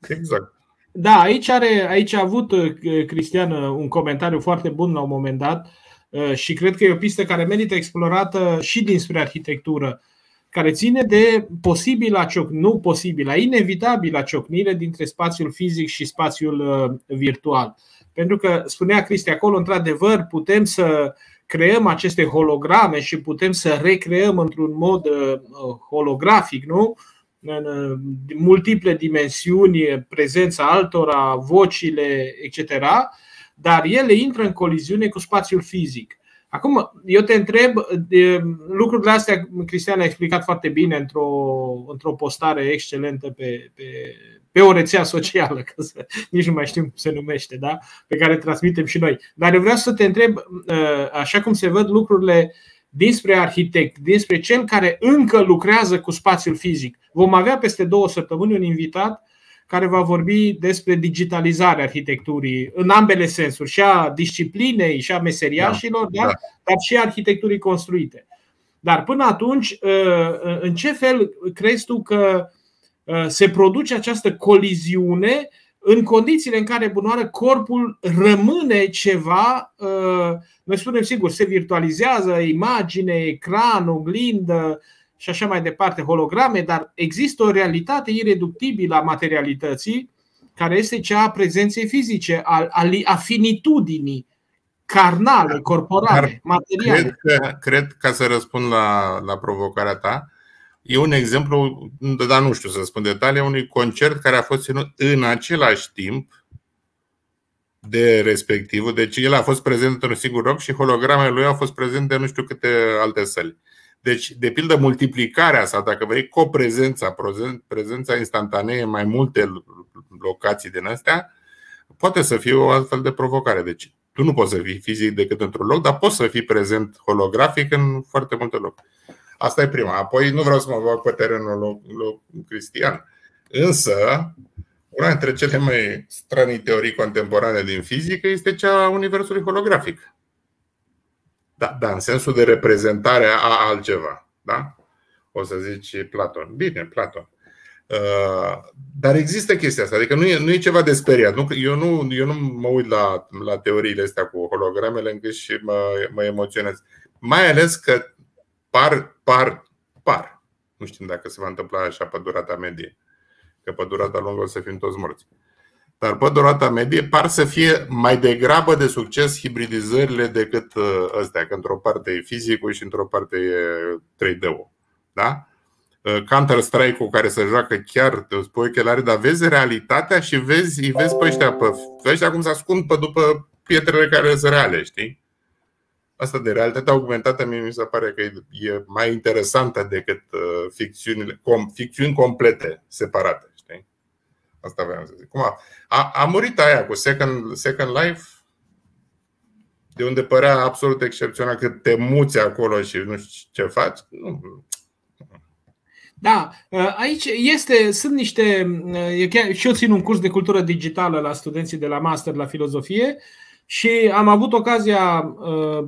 Exact. Da, aici, are, aici a avut uh, Cristian uh, un comentariu foarte bun la un moment dat uh, și cred că e o pistă care merită explorată și dinspre arhitectură. Care ține de posibilă ciocnire, nu posibilă, inevitabilă ciocnire dintre spațiul fizic și spațiul uh, virtual. Pentru că, spunea Cristi acolo, într-adevăr, putem să creăm aceste holograme și putem să recreăm într-un mod uh, holografic, nu? în multiple dimensiuni, prezența altora, vocile, etc., dar ele intră în coliziune cu spațiul fizic. Acum, eu te întreb, de, lucrurile astea Cristian a explicat foarte bine într-o, într-o postare excelentă pe, pe, pe o rețea socială, că să, nici nu mai știm cum se numește, da? pe care transmitem și noi. Dar eu vreau să te întreb, uh, așa cum se văd lucrurile dinspre arhitect, dinspre cel care încă lucrează cu spațiul fizic. Vom avea peste două săptămâni un invitat care va vorbi despre digitalizarea arhitecturii în ambele sensuri, și a disciplinei, și a meseriașilor, da, da, da. dar și a arhitecturii construite. Dar până atunci, ă, ă, în ce fel crezi tu că ă, se produce această coliziune în condițiile în care, bunoară, corpul rămâne ceva, noi spunem sigur, se virtualizează imagine, ecran, oglindă, și așa mai departe, holograme, dar există o realitate ireductibilă a materialității, care este cea a prezenței fizice, a, finitudinii carnale, corporale, dar materiale. Cred, că, cred, ca să răspund la, la provocarea ta, e un exemplu, dar nu știu să spun detalii, unui concert care a fost ținut în același timp de respectivul. Deci el a fost prezent într-un singur loc și hologramele lui au fost prezente în nu știu câte alte săli. Deci, de pildă, multiplicarea sau, dacă vrei, coprezența, prezența instantanee în mai multe locații din astea, poate să fie o altfel de provocare. Deci, tu nu poți să fii fizic decât într-un loc, dar poți să fii prezent holografic în foarte multe locuri. Asta e prima. Apoi, nu vreau să mă fac pe terenul loc, loc cristian, însă, una dintre cele mai stranii teorii contemporane din fizică este cea a universului holografic. Da, da, în sensul de reprezentare a altceva. Da? O să zici Platon. Bine, Platon. Uh, dar există chestia asta, adică nu e, nu e ceva de speriat. Nu, eu, nu, eu nu mă uit la, la teoriile astea cu hologramele încât și mă, mă emoționez. Mai ales că par, par, par. Nu știm dacă se va întâmpla așa pe durata medie. Că pe durata lungă o să fim toți morți. Dar pe durata medie par să fie mai degrabă de succes hibridizările decât uh, ăstea, că într-o parte e fizicul și într-o parte e 3D-ul. Da? Uh, Counter-Strike-ul care se joacă chiar pe ochelari, dar vezi realitatea și vezi, îi vezi pe ăștia, pe, pe ăștia cum se ascund pe după pietrele care sunt reale, știi? Asta de realitate augmentată mie mi se pare că e mai interesantă decât uh, ficțiunile, com, ficțiuni complete, separate. Asta vreau să zic. Cum a, a, a murit aia cu Second, Second Life, de unde părea absolut excepțional că te muți acolo și nu știu ce faci. Nu. Da, aici este, sunt niște. Chiar, și eu țin un curs de cultură digitală la studenții de la master la filozofie și am avut ocazia,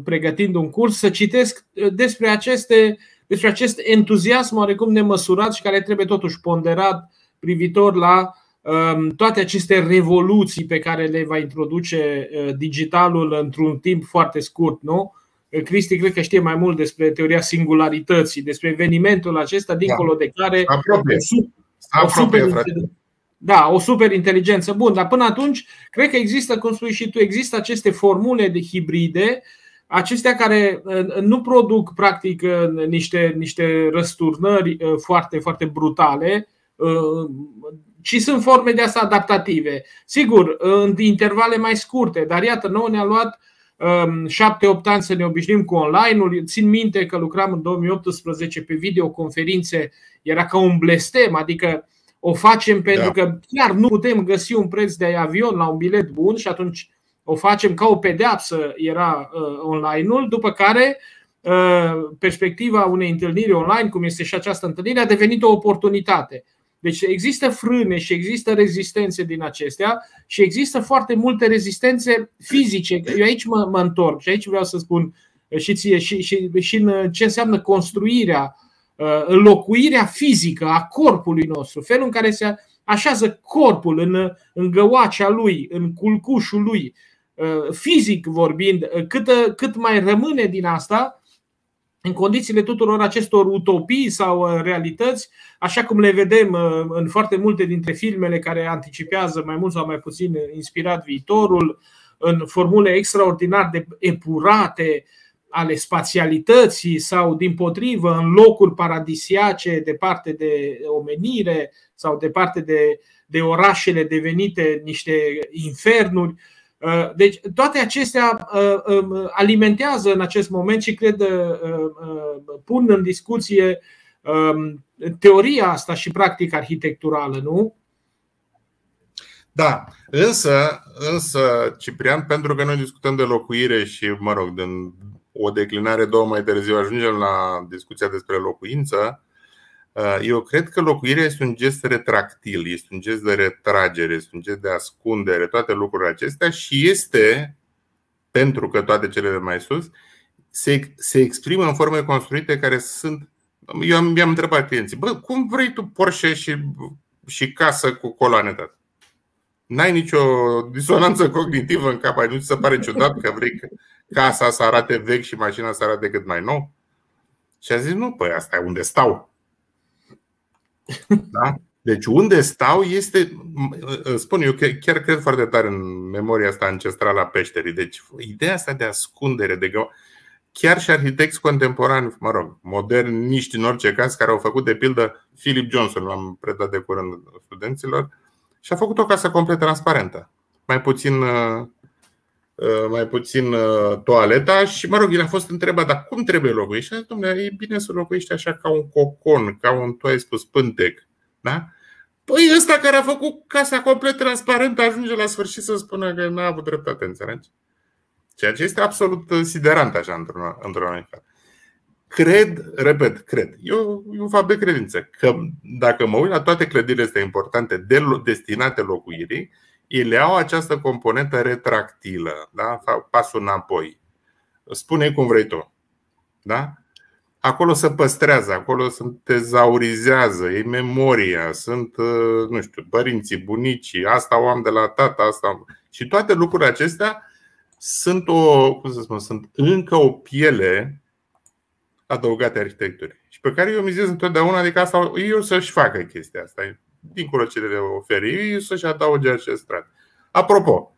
pregătind un curs, să citesc despre aceste despre acest entuziasm oarecum nemăsurat și care trebuie totuși ponderat privitor la toate aceste revoluții pe care le va introduce uh, digitalul într-un timp foarte scurt, nu? Uh, Cristi cred că știe mai mult despre teoria singularității, despre evenimentul acesta, dincolo de care Apropie. o super, da, o super inteligență. Bun, dar până atunci, cred că există, cum spui și tu, există aceste formule de hibride, acestea care uh, nu produc practic niște, niște răsturnări foarte, foarte brutale, ci sunt forme de asta adaptative. Sigur, în intervale mai scurte, dar iată, nouă ne-a luat um, 7-8 ani să ne obișnuim cu online-ul. Țin minte că lucram în 2018 pe videoconferințe, era ca un blestem, adică o facem pentru da. că chiar nu putem găsi un preț de avion la un bilet bun și atunci o facem ca o pedeapsă, era uh, online-ul, după care uh, perspectiva unei întâlniri online, cum este și această întâlnire, a devenit o oportunitate. Deci există frâne și există rezistențe din acestea și există foarte multe rezistențe fizice. Eu aici mă, mă întorc și aici vreau să spun și ție și, și, și în ce înseamnă construirea, uh, înlocuirea fizică a corpului nostru, felul în care se așează corpul în, în găoacea lui, în culcușul lui, uh, fizic vorbind, cât, cât mai rămâne din asta, în condițiile tuturor acestor utopii sau realități, așa cum le vedem în foarte multe dintre filmele care anticipează mai mult sau mai puțin inspirat viitorul, în formule extraordinar de epurate ale spațialității sau, din potrivă, în locuri paradisiace departe de omenire sau departe de, de orașele devenite niște infernuri. Deci toate acestea uh, um, alimentează în acest moment și cred uh, uh, pun în discuție um, teoria asta și practica arhitecturală, nu? Da, însă, însă, Ciprian, pentru că noi discutăm de locuire și, mă rog, din o declinare două mai târziu ajungem la discuția despre locuință, uh, eu cred că locuirea este un gest retractil, este un gest de retragere, este un gest de ascundere, toate lucrurile acestea și este, pentru că toate cele de mai sus, se, se exprimă în forme construite care sunt. Eu am, mi-am întrebat clienții, bă, cum vrei tu Porsche și, și casă cu coloane, tată? N-ai nicio disonanță cognitivă în cap, nu ți se pare ciudat că vrei casa să arate vechi și mașina să arate cât mai nou? Și a zis, nu, păi asta e unde stau. Da? Deci unde stau este, spun eu, chiar cred foarte tare în memoria asta ancestrală a peșterii. Deci ideea asta de ascundere, de gă... chiar și arhitecți contemporani, mă rog, moderniști în orice caz, care au făcut de pildă Philip Johnson, l-am predat de curând studenților, și a făcut o casă complet transparentă. Mai puțin Uh, mai puțin uh, toaleta și, mă rog, el a fost întrebat, dar cum trebuie locuit? Și a zis, domnule, e bine să locuiești așa ca un cocon, ca un, tu ai spus, pântec. Da? Păi ăsta care a făcut casa complet transparentă ajunge la sfârșit să spună că n-a avut dreptate, înțelegi? Ceea ce este absolut siderant așa într-un, într-un anumit fel. Cred, repet, cred, eu, eu fac de credință că dacă mă uit la toate clădirile astea importante de, destinate locuirii, ele au această componentă retractilă, da? pasul înapoi. Spune cum vrei tu. Da? Acolo se păstrează, acolo se tezaurizează, e memoria, sunt, uh, nu știu, părinții, bunicii, asta o am de la tata, asta am. Și toate lucrurile acestea sunt o, cum să spun, sunt încă o piele adăugate arhitecturii. Și pe care eu mizez întotdeauna, adică asta eu să-și facă chestia asta dincolo ce le oferi, să-și adauge acest strat. Apropo,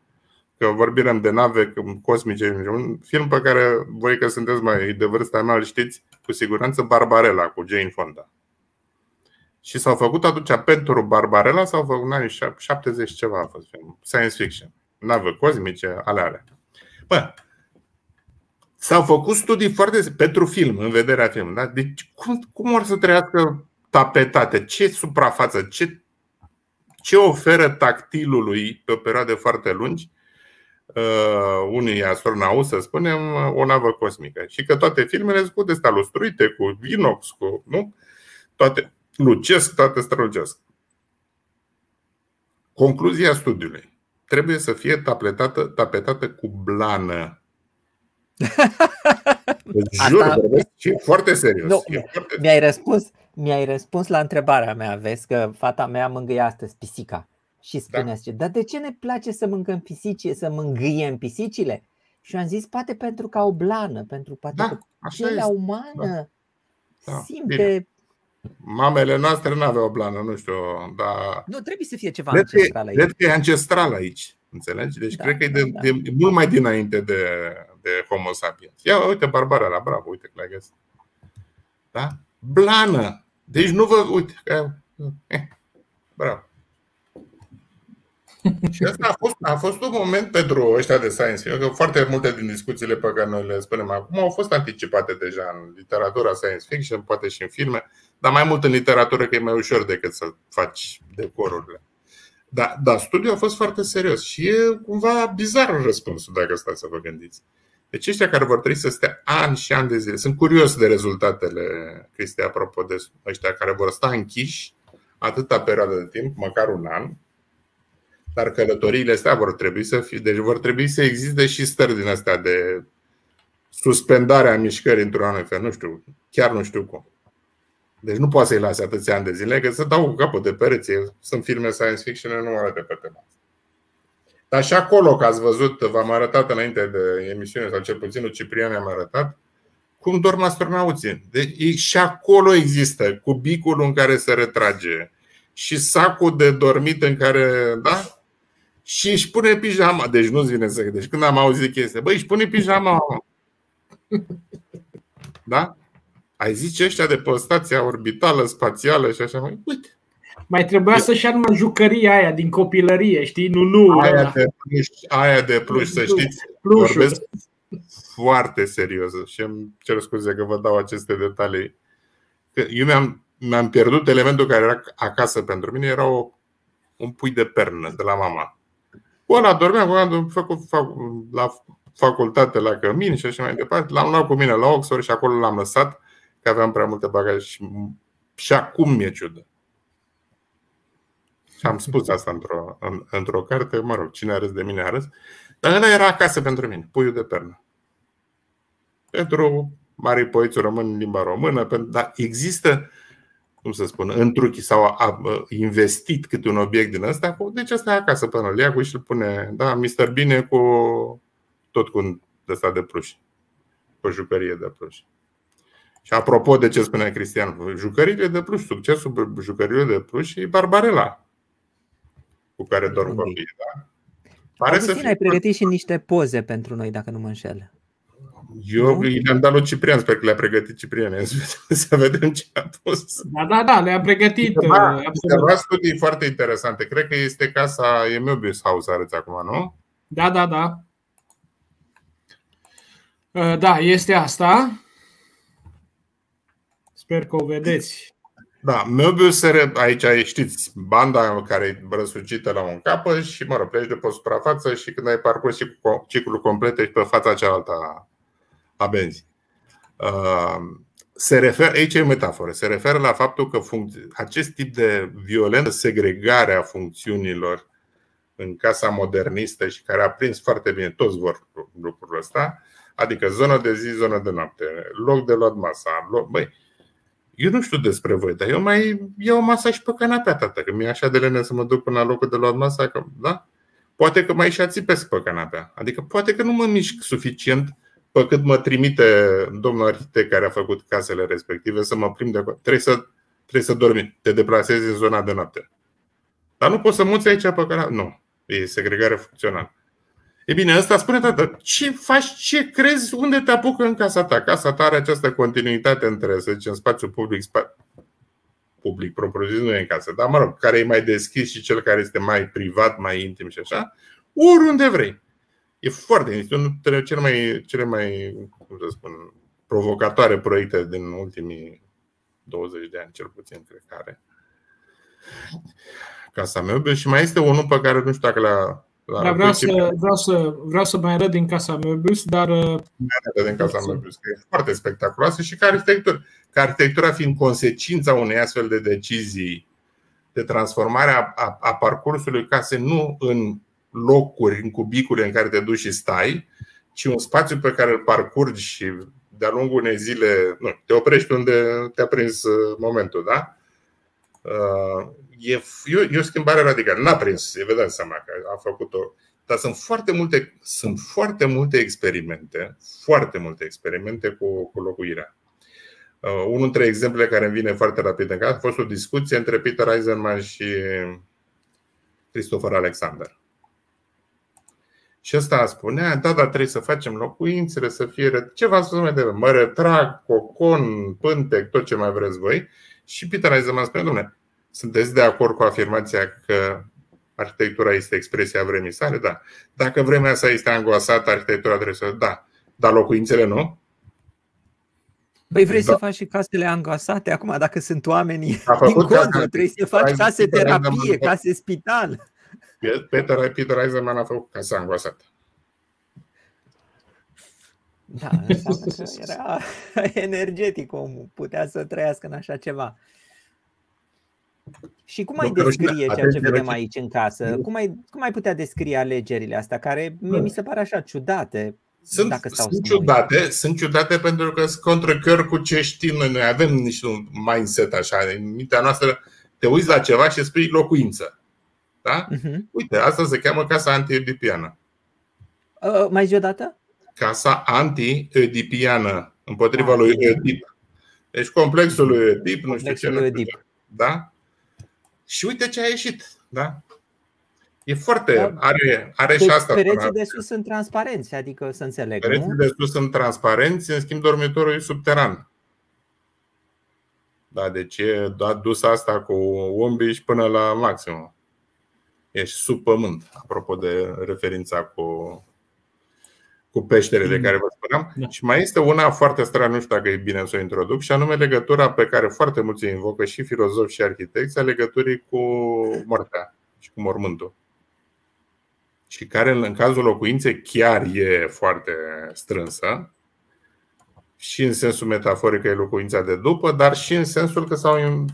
că vorbim de nave cosmice, un film pe care voi că sunteți mai de vârsta mea îl știți cu siguranță, Barbarella cu Jane Fonda. Și s-au făcut atunci pentru Barbarella, s-au făcut în anii 70 ceva a fost film, science fiction, nave cosmice, ale alea. Bă, S-au făcut studii foarte pentru film, în vederea film. Da? Deci cum, cum or să trăiască tapetate, ce suprafață, ce, ce oferă tactilului pe o perioadă foarte lungi uh, unui astronaut, să spunem, o navă cosmică. Și că toate filmele sunt cu destea lustruite, cu inox, cu, nu? Toate lucesc, toate strălucesc. Concluzia studiului. Trebuie să fie tapetată, tapetată cu blană. Jur, Asta... e foarte serios. Nu, e foarte... Mi-ai răspuns, mi-ai răspuns la întrebarea mea, vezi că fata mea mângâie astăzi pisica. Și spunea, da. zice, dar de ce ne place să mâncăm pisici, să mângâiem pisicile? Și am zis, poate pentru că au blană, pentru poate da, că pielea umană da. Da. simte Bine. Mamele noastre nu aveau blană, nu știu, dar... Nu, trebuie să fie ceva cred ancestral aici. Cred că e ancestral aici, înțelegi? Deci da, cred că e de, da, de, de, mult mai dinainte de, de Homo sapiens. Ia uite, Barbara la bravo, uite că l-ai găsit. Da? Blană. Deci nu vă. Uite, că. Eh, bravo. Și asta a fost, a fost un moment pentru ăștia de science fiction, că foarte multe din discuțiile pe care noi le spunem acum au fost anticipate deja în literatura science fiction, poate și în filme, dar mai mult în literatură că e mai ușor decât să faci decorurile. Dar, da, studiul a fost foarte serios și e cumva bizar răspunsul dacă stați să vă gândiți. Deci ăștia care vor trebui să stea ani și ani de zile, sunt curios de rezultatele, Cristi, apropo de ăștia care vor sta închiși atâta perioadă de timp, măcar un an, dar călătoriile astea vor trebui să fie, deci vor trebui să existe și stări din astea de suspendare a mișcării într-un anumit fel. Nu știu, chiar nu știu cum. Deci nu poate să-i lase atâția ani de zile, că să dau cu capul de pereți. Sunt filme science fiction, nu arată pe tema dar și acolo, că ați văzut, v-am arătat înainte de emisiune, sau cel puțin Ciprian am arătat, cum dorm astronauții. Deci, și acolo există cubicul în care se retrage și sacul de dormit în care, da? Și își pune pijama. Deci nu-ți vine să Deci când am auzit chestia, băi, își pune pijama. Da? Ai zice ăștia de pe stația orbitală, spațială și așa mai. Uite. Mai trebuia să-și ia numai jucăria aia din copilărie, știi? Nu, nu. Aia de pluș, aia de pluș să știți. Plușul. Vorbesc foarte serios și îmi cer scuze că vă dau aceste detalii. Că eu mi-am, mi-am pierdut elementul care era acasă pentru mine, era o, un pui de pernă de la mama. Cu ăla dormeam, cu am făcut la facultate la Cămin și așa mai departe. L-am luat cu mine la Oxford și acolo l-am lăsat, că aveam prea multe bagaje și, și acum mi-e ciudă. Și am spus asta într-o, în, într-o carte, mă rog, cine a râs de mine a râs. Dar ăla era acasă pentru mine, puiul de pernă pentru mari poeți români în limba română, dar există, cum să spun, întruchi sau a investit câte un obiect din ăsta, deci asta e acasă până îl ia cu și îl pune, da, Mister Bine cu tot cu un ăsta de pluș, cu o jucărie de pluș. Și apropo de ce spunea Cristian, jucăriile de pluș, succesul jucăriilor de pluș e Barbarella, cu care dorm copiii. Da? Pare să fie... ai pregătit și niște poze pentru noi, dacă nu mă înșel. Eu i-am dat lui Ciprian, sper că le-a pregătit Ciprian. Să vedem ce a pus. Da, da, da, le-a pregătit. Da, uh, studii foarte interesante. Cred că este casa e Möbius House, arăți acum, nu? Da, da, da. Uh, da, este asta. Sper că o vedeți. Da, Möbius, aici știți, banda care e răsucită la un capăt și, mă rog, pleci de pe suprafață și când ai parcurs ciclul complet, ești pe fața cealaltă a benzii. Uh, se referă, aici e o metaforă, se referă la faptul că acest tip de violentă segregare a funcțiunilor în casa modernistă și care a prins foarte bine, toți vor lucrul ăsta, adică zonă de zi, zonă de noapte, loc de luat masa. Loc, băi, eu nu știu despre voi, dar eu mai iau masa și pe canapea, tată, că mi-e așa de lene să mă duc până la locul de luat masa, că, da? Poate că mai și ațipesc pe canapea. Adică poate că nu mă mișc suficient pe cât mă trimite domnul arhitect care a făcut casele respective să mă prim de acolo. Trebuie să, trebuie să dormi, te deplasezi în zona de noapte. Dar nu poți să muți aici pe care. Nu. E segregare funcțională. E bine, ăsta spune, tată, ce faci, ce crezi, unde te apucă în casa ta? Casa ta are această continuitate între, să zicem, spațiu public, spa... public, propriu nu e în casă, dar mă rog, care e mai deschis și cel care este mai privat, mai intim și așa, oriunde vrei. E foarte, este unul dintre cele mai, cele mai cum să spun, provocatoare proiecte din ultimii 20 de ani, cel puțin, cred că are. Casa Meubius și mai este unul pe care nu știu dacă l-a da, vreau, să, vreau, să, vreau să mai arăt din Casa Möbius, dar... Uh, mai din Casa Möbius, că e foarte spectaculoasă și ca arhitectură. Ca arhitectura fiind consecința unei astfel de decizii de transformare a, a, a parcursului case nu în locuri, în cubicule în care te duci și stai, ci un spațiu pe care îl parcurgi și de-a lungul unei zile nu, te oprești unde te-a prins uh, momentul, da? Uh, e, e, o schimbare radicală. N-a prins, evident seama că a făcut-o. Dar sunt foarte multe, sunt foarte multe experimente, foarte multe experimente cu, cu locuirea. Uh, unul dintre exemplele care îmi vine foarte rapid în cap a fost o discuție între Peter Eisenman și Christopher Alexander. Și ăsta spunea, da, dar trebuie să facem locuințele, să fie ce v-am spus mai devreme, mă retrag, cocon, pântec, tot ce mai vreți voi. Și Peter Eisenman spune, domnule, sunteți de acord cu afirmația că arhitectura este expresia vremii sale? Da. Dacă vremea sa este angoasată, arhitectura trebuie să... Da. Dar locuințele nu? Păi vrei da. să faci și casele angoasate acum, dacă sunt oamenii din contră, trebuie să faci case terapie, case spital. Peter, Peter Eisenman a făcut casa angoasată. Da, era energetic omul, putea să trăiască în așa ceva. Și cum ai descrie ceea ce vedem aici în casă? Cum ai, cum ai putea descrie alegerile astea, care mie mi se pare așa ciudate? Sunt, dacă stau sunt ciudate, sunt ciudate pentru că sunt contracări cu ce știm noi. Noi avem niște mindset așa, în mintea noastră te uiți la ceva și spui locuință. Da? Uh-huh. Uite, asta se cheamă casa anti-edipiană. Uh, mai zi o dată? Casa anti-edipiană. împotriva ah, lui Oedip. Deci complexul lui Oedip, nu știu ce. Lui Oedip. Da? Și uite ce a ieșit. Da? E foarte. Da. Are, are deci și asta. Pereții de sus sunt transparenți, adică să înțeleg. Pereții nu? de sus sunt transparenți, în schimb dormitorul e subteran. Da, deci e dus asta cu umbiș până la maximum. Ești sub pământ, apropo de referința cu, cu peștere de mm. care vă spuneam. Da. Și mai este una foarte stranie, nu știu dacă e bine să o introduc, și anume legătura pe care foarte mulți invocă și filozofi și arhitecți a legăturii cu moartea și cu mormântul. Și care în cazul locuinței chiar e foarte strânsă, și în sensul metaforic că e locuința de după, dar și în sensul că s-au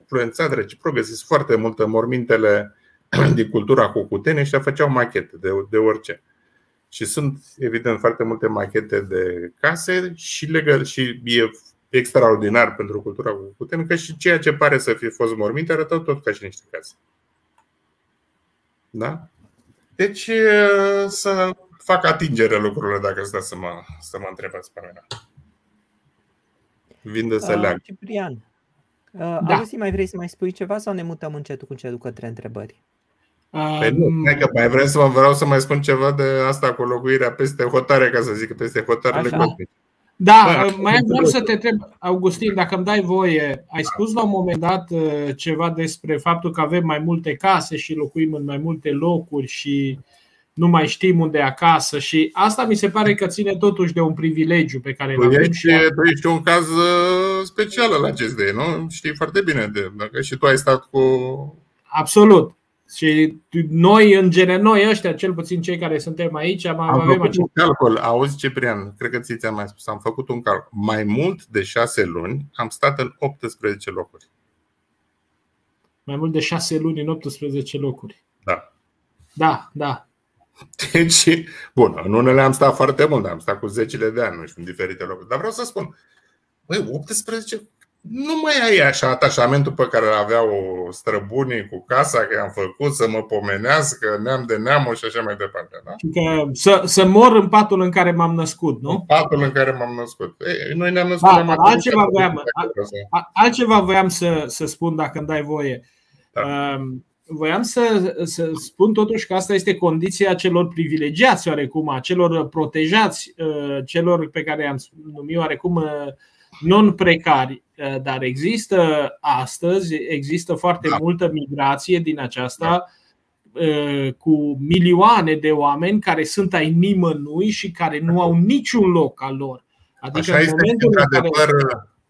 influențat reciproc. Găsiți foarte multe mormintele din cultura cucutene și făceau machete de, de orice. Și sunt, evident, foarte multe machete de case și, legă, și e extraordinar pentru cultura cucutene că și ceea ce pare să fie fost morminte arătau tot ca și niște case. Da? Deci să fac atingere lucrurile dacă stați să mă, să mă întrebați pe mine. Vin de să uh, leag. Ciprian, uh, da. Auzi, mai vrei să mai spui ceva sau ne mutăm încetul cu încetul către întrebări? Păi nu, hai că mai vrem să vă vreau să mai spun ceva de asta cu locuirea peste hotare, ca să zic, peste hotarele cosmice. Da, da, mai vreau să te întreb, Augustin, dacă îmi dai voie, ai spus la un moment dat uh, ceva despre faptul că avem mai multe case și locuim în mai multe locuri și nu mai știm unde e acasă și asta mi se pare că ține totuși de un privilegiu pe care îl avem. Și... Tu ești un caz uh, special la acest de, nu? Știi foarte bine de, dacă și tu ai stat cu... Absolut. Și noi, în genere, noi ăștia, cel puțin cei care suntem aici, am, am avem făcut acest... un calcul. Auzi, Ciprian, cred că ți-am mai spus, am făcut un calcul. Mai mult de șase luni am stat în 18 locuri. Mai mult de șase luni în 18 locuri. Da. Da, da. Deci, bun, în unele am stat foarte mult, am stat cu zecile de ani, nu știu, în diferite locuri. Dar vreau să spun, băi, 18, nu mai ai așa atașamentul pe care îl aveau străbunii cu casa, că am făcut să mă pomenească, neam de neamul și așa mai departe. Da? Că să, să mor în patul în care m-am născut, nu? În patul în care m-am născut. Ei, noi ne-am născut da, altceva, voiam, altceva voiam să, să spun, dacă îmi dai voie. Da. Um, voiam să, să spun totuși că asta este condiția celor privilegiați oarecum, a celor protejați, uh, celor pe care i-am numit oarecum uh, non-precari. Uh, dar există astăzi, există foarte da. multă migrație din aceasta cu milioane de oameni care sunt ai nimănui și care nu au niciun loc al lor. Adică Așa în momentul este, în care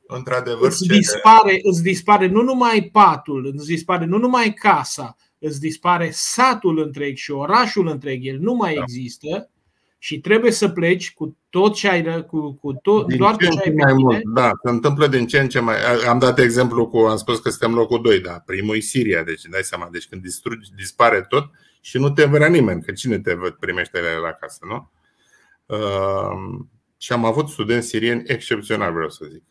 Într-adevăr, îți dispare, îți dispare nu numai patul, îți dispare nu numai casa, îți dispare satul întreg și orașul întreg, el nu mai da. există și trebuie să pleci cu tot ce ai, cu, cu tot, din doar ce, ce ai mai mult. Da, se întâmplă din ce în ce mai. Am dat exemplu cu, am spus că suntem locul 2, da, primul e Siria, deci dai seama, deci când distrugi, dispare tot și nu te vrea nimeni, că cine te primește la casă, nu? Uh, și am avut studenți sirieni excepționali, vreau să zic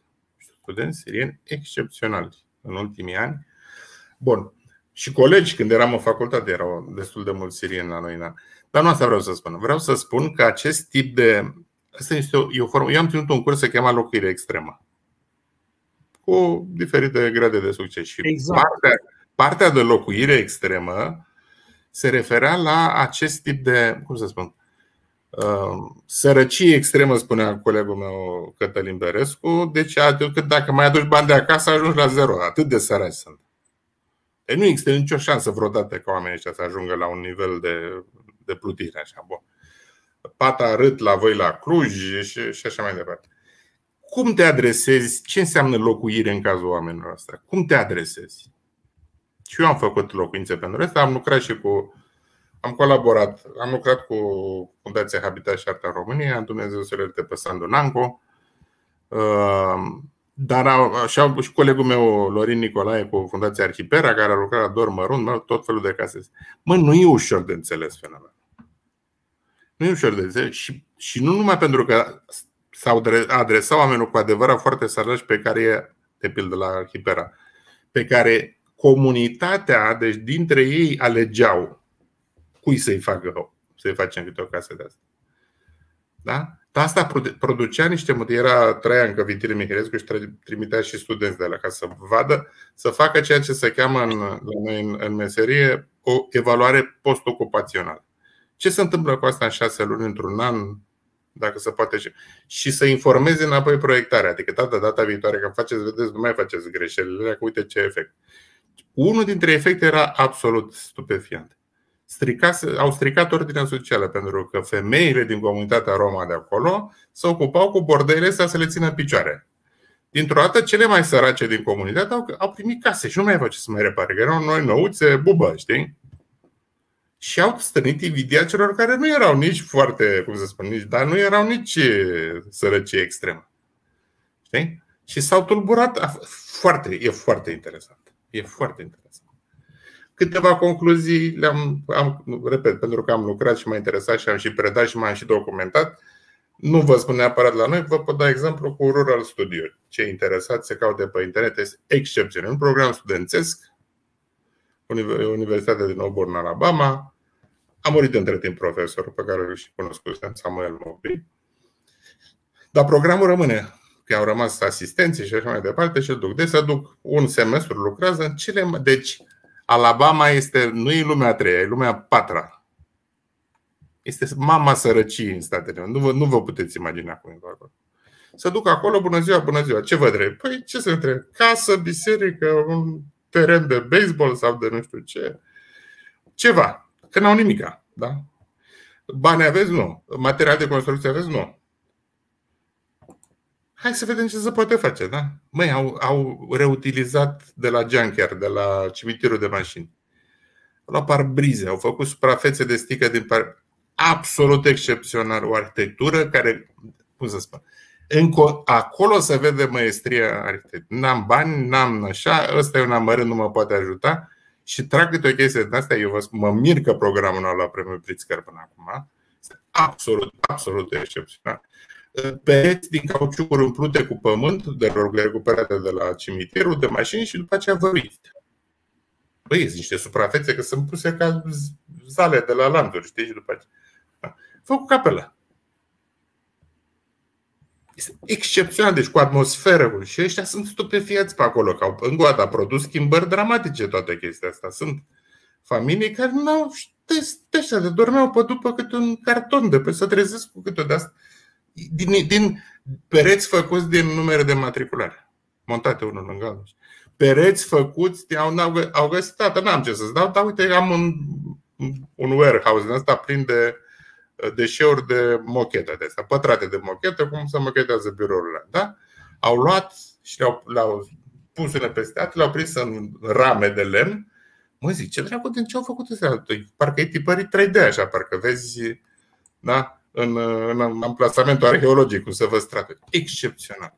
studenți sirieni excepționali în ultimii ani. Bun. Și colegi, când eram în facultate, erau destul de mulți sirieni la noi. Dar nu asta vreau să spun. Vreau să spun că acest tip de. Asta este o, e o formă. Eu am ținut un curs se cheamă locuire extremă. Cu diferite grade de succes. Și exact. partea, partea de locuire extremă se referea la acest tip de. Cum să spun? Um, sărăcie extremă, spunea colegul meu Cătălin Berescu, deci dacă mai aduci bani de acasă, ajungi la zero. Atât de săraci sunt. E nu există nicio șansă vreodată ca oamenii ăștia să ajungă la un nivel de, de plutire. Așa. Bun. Pata rât la voi la Cluj și, și așa mai departe. Cum te adresezi? Ce înseamnă locuire în cazul oamenilor ăsta? Cum te adresezi? Și eu am făcut locuințe pentru asta, am lucrat și cu am colaborat, am lucrat cu Fundația Habitat și Arta României, am Dumnezeu să le pe Sandu Nanco, ehm, dar așa și colegul meu, Lorin Nicolae, cu Fundația Arhipera, care a lucrat la Dor Mărunt, tot felul de case. Mă, nu e ușor de înțeles fenomenul. Nu e ușor de înțeles și, și nu numai pentru că s-au adresat oamenilor cu adevărat foarte săraci pe care e, de pildă la Arhipera, pe care comunitatea, deci dintre ei alegeau cui să-i facă rău, să-i facem câte o casă de asta. Da? Asta producea niște Era trăia încă Vitile Mihăiescu și trimitea și studenți de la ca să vadă, să facă ceea ce se cheamă în, la noi în, în meserie o evaluare post-ocupațională. Ce se întâmplă cu asta în șase luni, într-un an, dacă se poate și, și să informeze înapoi proiectarea. Adică data, data viitoare, când faceți, vedeți, nu mai faceți greșelile, că uite ce efect. Unul dintre efecte era absolut stupefiant stricase, au stricat ordinea socială pentru că femeile din comunitatea Roma de acolo se ocupau cu bordelele astea să le țină în picioare. Dintr-o dată, cele mai sărace din comunitate au, au primit case și nu mai aveau ce să mai repare, că erau noi năuțe, bubă, știi? Și au stănit invidia celor care nu erau nici foarte, cum să spun, nici, dar nu erau nici sărăcie extremă. Știi? Și s-au tulburat. Foarte, e foarte interesant. E foarte interesant. Câteva concluzii le-am, am, repet, pentru că am lucrat și m-a interesat și am și predat și m-am și documentat. Nu vă spun neapărat la noi, vă pot da exemplu cu Rural Studio. Cei interesați se caute pe internet, este excepțional. Un program studențesc, Universitatea din Auburn, Alabama. A murit între timp profesorul pe care îl și cunoscusem, Samuel Moby. Dar programul rămâne că au rămas asistenții și așa mai departe și duc. Deci să duc un semestru, lucrează în cele mai... Deci Alabama este, nu e lumea a treia, e lumea a patra. Este mama sărăciei în Statele Unite. Nu vă, nu vă puteți imagina cum e acolo. Să duc acolo, bună ziua, bună ziua. Ce vă trebuie? Păi ce să întreb? Casă, biserică, un teren de baseball sau de nu știu ce. Ceva. Că n-au nimica. Da? Bani aveți? Nu. Material de construcție aveți? Nu hai să vedem ce se poate face, da? Măi, au, au reutilizat de la junkyard, de la cimitirul de mașini. Au luat parbrize, au făcut suprafețe de stică din par... Absolut excepțional. O arhitectură care, cum să spun, încă acolo se vede maestria arhitectului. N-am bani, n-am așa, ăsta e un amărât, nu mă poate ajuta și trag câte o chestie din astea. Eu vă spun, mă mir că programul nu a luat premiul Pritzker până acum. Este absolut, absolut excepțional pereți din cauciucuri umplute cu pământ, de recuperate de la cimitirul, de mașini și după aceea vărite. Băi, sunt niște suprafețe că sunt puse ca zale de la landuri, știi? Și după aceea. Da. Fă cu capela. Este excepțional, deci cu atmosferă. Și ăștia sunt stupefiați pe acolo, că au încă a produs schimbări dramatice toate chestia asta. Sunt familii care nu au ăștia de dormeau pe după câte un carton de pe să trezesc cu câte o de asta din, din pereți făcuți din numere de matriculare, montate unul lângă altul. Pereți făcuți, au, au găsit, tată, n-am ce să-ți dau, dar uite, am un, un warehouse din ăsta plin de deșeuri de mochete de astea, pătrate de mochete, cum se mochetează birourile. Da? Au luat și le-au, le-au pus în peste le-au prins în rame de lemn. Mă zic, ce dracu, din ce au făcut ăstea? Parcă e tipărit 3D așa, parcă vezi da? în, în amplasamentul arheologic, cum se vă strate. Excepțional.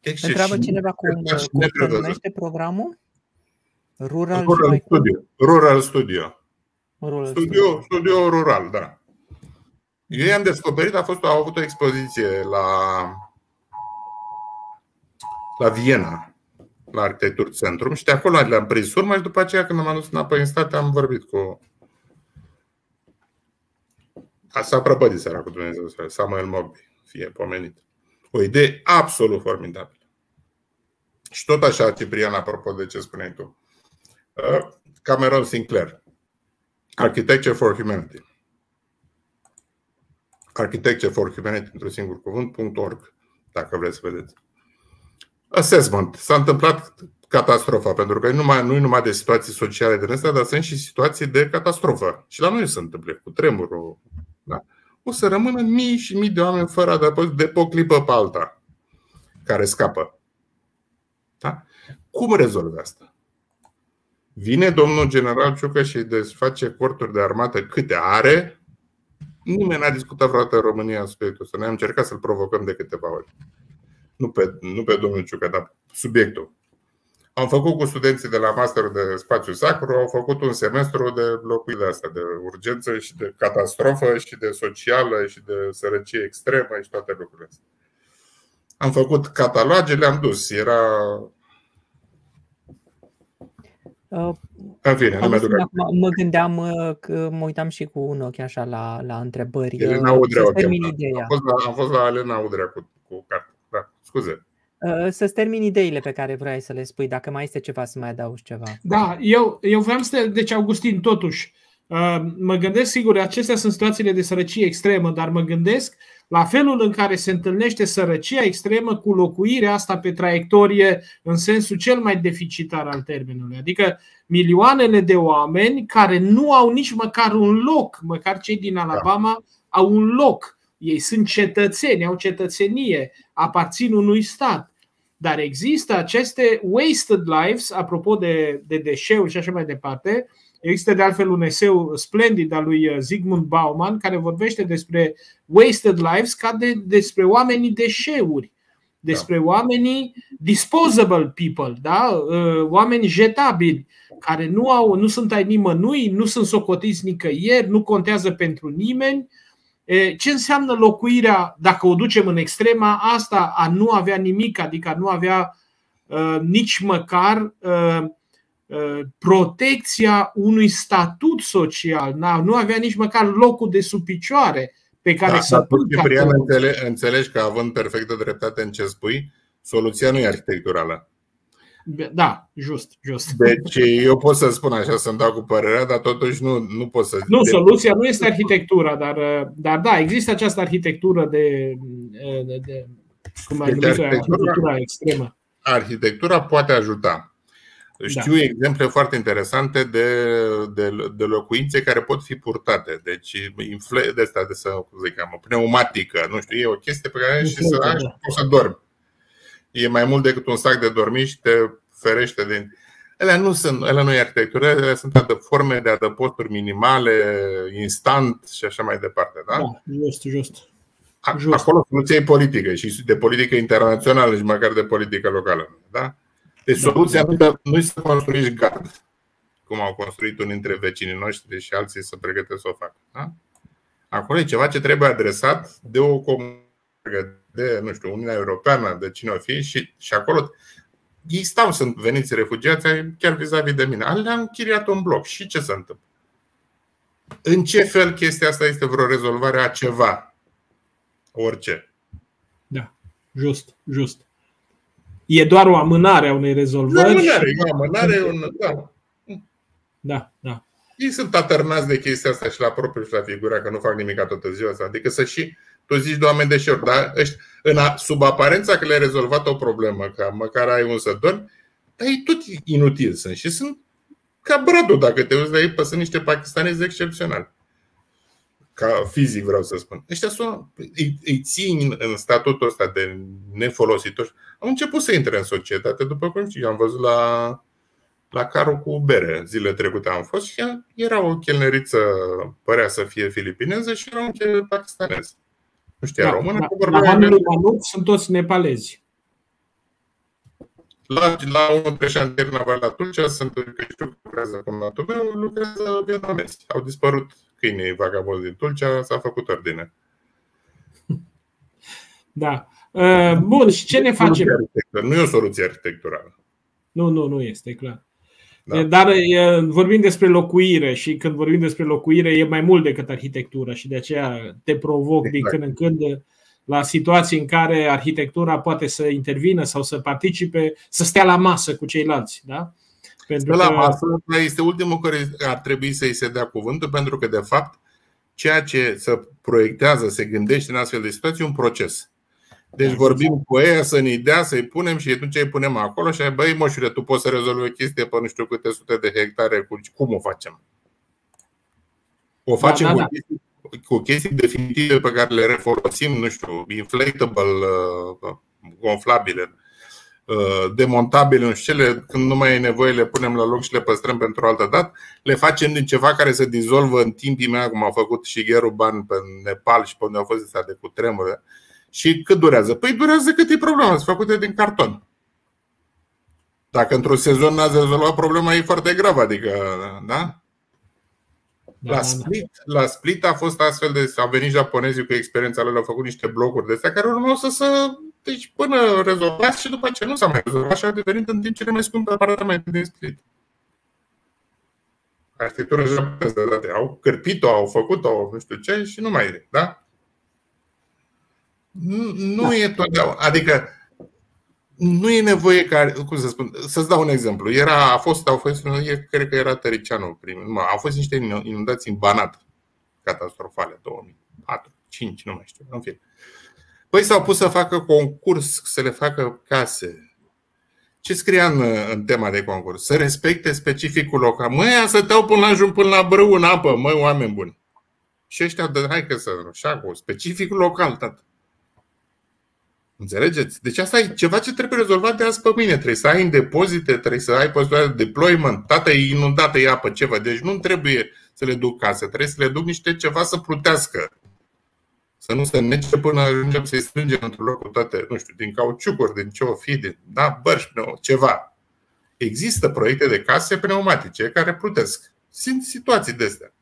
Excepțional. Întreabă cineva cum, cum se numește programul? Rural, rural Studio. Rural Studio. Rural studio, studio rural, da. Eu i-am descoperit, a fost, au avut o expoziție la, la Viena, la Arhitectur Centrum și de acolo le-am prins urmă și după aceea când am dus înapoi în state am vorbit cu S-a prăpădit seara cu Dumnezeu, Samuel Moby, fie pomenit. O idee absolut formidabilă. Și tot așa, Ciprian, apropo de ce spuneai tu. Uh, Cameron Sinclair. Architecture for Humanity. Architecture for Humanity, într-un singur cuvânt.org, dacă vreți să vedeți. Assessment. S-a întâmplat catastrofa, pentru că nu numai, nu numai de situații sociale din astea, dar sunt și situații de catastrofă. Și la noi se întâmplă cu tremurul, da? O să rămână mii și mii de oameni fără adăpost de pe o clipă pe alta care scapă. Da? Cum rezolvă asta? Vine domnul general Ciucă și desface corturi de armată câte are. Nimeni n-a discutat vreodată în România subiectul ăsta. Noi am încercat să-l provocăm de câteva ori. Nu pe, nu pe domnul Ciucă, dar subiectul. Am făcut cu studenții de la master de spațiu sacru, au făcut un semestru de locuire asta, de urgență și de catastrofă și de socială și de sărăcie extremă și toate lucrurile astea. Am făcut cataloge, le-am dus. Era Uh, în fine, nu acum, mă gândeam uh, că mă uitam și cu un ochi așa la, la întrebări. Elena Udrea, să termin ideea. Am fost la, am fost la Elena Udrea cu, cu carte. Da, scuze. Să-ți termin ideile pe care vrei să le spui, dacă mai este ceva să mai adaugi ceva. Da, eu, eu vreau să te... Deci, Augustin, totuși, mă gândesc, sigur, acestea sunt situațiile de sărăcie extremă, dar mă gândesc la felul în care se întâlnește sărăcia extremă cu locuirea asta pe traiectorie în sensul cel mai deficitar al termenului. Adică milioanele de oameni care nu au nici măcar un loc, măcar cei din Alabama au un loc. Ei sunt cetățeni, au cetățenie, aparțin unui stat. Dar există aceste wasted lives, apropo de, de deșeuri și așa mai departe, Există de altfel un eseu splendid al lui Zygmunt Bauman care vorbește despre wasted lives ca de, despre oamenii deșeuri, despre da. oamenii disposable people, da? Uh, oameni jetabili, care nu, au, nu sunt ai nimănui, nu sunt socotiți nicăieri, nu contează pentru nimeni. Ce înseamnă locuirea, dacă o ducem în extrema asta, a nu avea nimic, adică a nu avea uh, nici măcar uh, Uh, protecția unui statut social. Nu avea nici măcar locul de sub picioare pe care da, să dar Ciprian, înțelegi, înțelegi că având perfectă dreptate în ce spui, soluția nu e arhitecturală. Da, just, just. Deci eu pot să spun așa, să-mi dau cu părerea, dar totuși nu, nu pot să... Nu, soluția nu este arhitectura, dar, dar da, există această arhitectură de, de, de cum ai deci numit arhitectura extremă. Arhitectura poate ajuta. Știu da. exemple foarte interesante de, de, de locuințe care pot fi purtate. Deci, infle, de asta, de să zic, am, o pneumatică, nu știu, e o chestie pe care și să ai da. poți să dormi. E mai mult decât un sac de dormit și te ferește din. Ele nu sunt, ele nu e arhitectură, ele sunt forme de adăposturi minimale, instant și așa mai departe. Da? da just, just. Acolo soluția e politică și de politică internațională și măcar de politică locală. Da? Deci soluția nu e să construiești gard, cum au construit unii dintre vecinii noștri și alții să pregătesc să o facă. Da? Acolo e ceva ce trebuie adresat de o comunitate, de, nu știu, Uniunea Europeană, de cine o fi și, și acolo ei stau, sunt veniți refugiați, chiar vis-a-vis de mine. Le-am închiriat un bloc. Și ce se întâmplă? În ce fel chestia asta este vreo rezolvare a ceva? Orice. Da, just, just. E doar o amânare a unei rezolvări. Amânare, e o amânare, un, da. Da, da. Ei sunt atârnați de chestia asta și la propriu și la figura că nu fac nimic toată ziua asta. Adică să și tu zici de oameni deșeuri, dar în a, sub aparența că le-ai rezolvat o problemă, că măcar ai un să dormi, dar ei tot inutil sunt și sunt ca bradul dacă te uiți la ei, sunt niște pakistanezi excepționali ca fizic vreau să spun. Ăștia sunt, îi, îi țin în statutul ăsta de nefolositori. Au început să intre în societate, după cum știi, am văzut la, la carul cu bere zile trecute am fost și era o chelneriță, părea să fie filipineză și era un chel pakistanez. Nu știa da, română. Da, la la sunt toți nepalezi. La, la unul dintre șantier naval la Tulcea sunt, că știu că lucrează cum la meu, lucrează vietnamezi. Au dispărut câinii vagabonzi din Tulcea, s-a făcut ordine. Da. Uh, bun, și ce ne facem? Nu e o soluție arhitecturală. Nu, nu, nu este, clar. Da. Dar vorbim despre locuire și când vorbim despre locuire e mai mult decât arhitectură și de aceea te provoc exact. din când în când la situații în care arhitectura poate să intervină sau să participe, să stea la masă cu ceilalți. Da? Pentru la că... masă este ultimul care ar trebui să-i se dea cuvântul, pentru că, de fapt, ceea ce se proiectează, se gândește în astfel de situații, un proces. Deci da, vorbim cu ei să ne dea, să-i punem și atunci îi punem acolo și ai băi moșule, tu poți să rezolvi o chestie pe nu știu câte sute de hectare, cum o facem? O facem da, da, da. Cu, chestii, cu chestii definitive pe care le refolosim, nu știu, inflatable, uh, gonflabile, Uh, demontabile, în șcele, când nu mai e nevoie, le punem la loc și le păstrăm pentru altă dată. Le facem din ceva care se dizolvă în timp imediat, cum a făcut și Ban pe Nepal și pe unde au fost astea de cutremure. Și cât durează? Păi durează cât e problema, sunt făcute din carton. Dacă într-un sezon n-ați rezolvat problema, e foarte grav, adică, da? La da, Split, la Split a fost astfel de. Au venit japonezii cu experiența lor, au făcut niște blocuri de astea care urmau să se deci până rezolvați și după ce nu s-a mai rezolvat și a devenit în timp cele mai scumpe apartamente din Split. arhitectură japoneză, au cârpit-o, au făcut-o, nu știu ce, și nu mai e, da? Nu, nu da. e totdeauna. Adică nu e nevoie ca, cum să spun, să-ți dau un exemplu. Era, a fost, au fost, cred că era Tăricianu primul, mă, au fost niște inundații în Banat, catastrofale, 2004, 5, nu mai știu, în fine. Păi s-au pus să facă concurs, să le facă case. Ce scria în, în tema de concurs? Să respecte specificul local. Măi, să te până ajung până la brâu în apă, măi, oameni buni. Și ăștia, de, hai că să, așa, cu specificul local, tată. Înțelegeți? Deci asta e ceva ce trebuie rezolvat de azi pe mâine. Trebuie să ai în depozite, trebuie să ai posibilitatea de deployment. Tata e inundată, e apă, ceva. Deci nu trebuie să le duc case, trebuie să le duc niște ceva să plutească. Să nu se nece până ajungem să-i strângem într-un loc cu toate, nu știu, din cauciucuri, din ce o fi, din, da, bărși, ceva. Există proiecte de case pneumatice care plutesc. Sunt situații de astea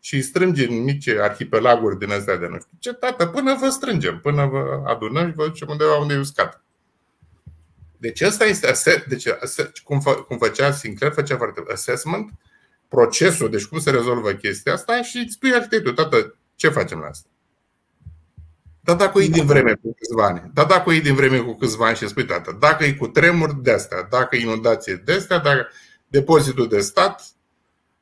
și strânge în mici arhipelaguri din astea de nu știu ce, tată, până vă strângem, până vă adunăm și vă ducem undeva unde e uscat. Deci asta este, deci, cum, fă, cum făcea Sinclair, făcea foarte assessment, procesul, deci cum se rezolvă chestia asta și îți spui arhitectul, tată, ce facem la asta? Dar dacă e din vreme cu câțiva ani, dar dacă e din vreme cu câțiva ani și spui, tată, dacă e cu tremur de astea, dacă e inundație de astea, dacă depozitul de stat,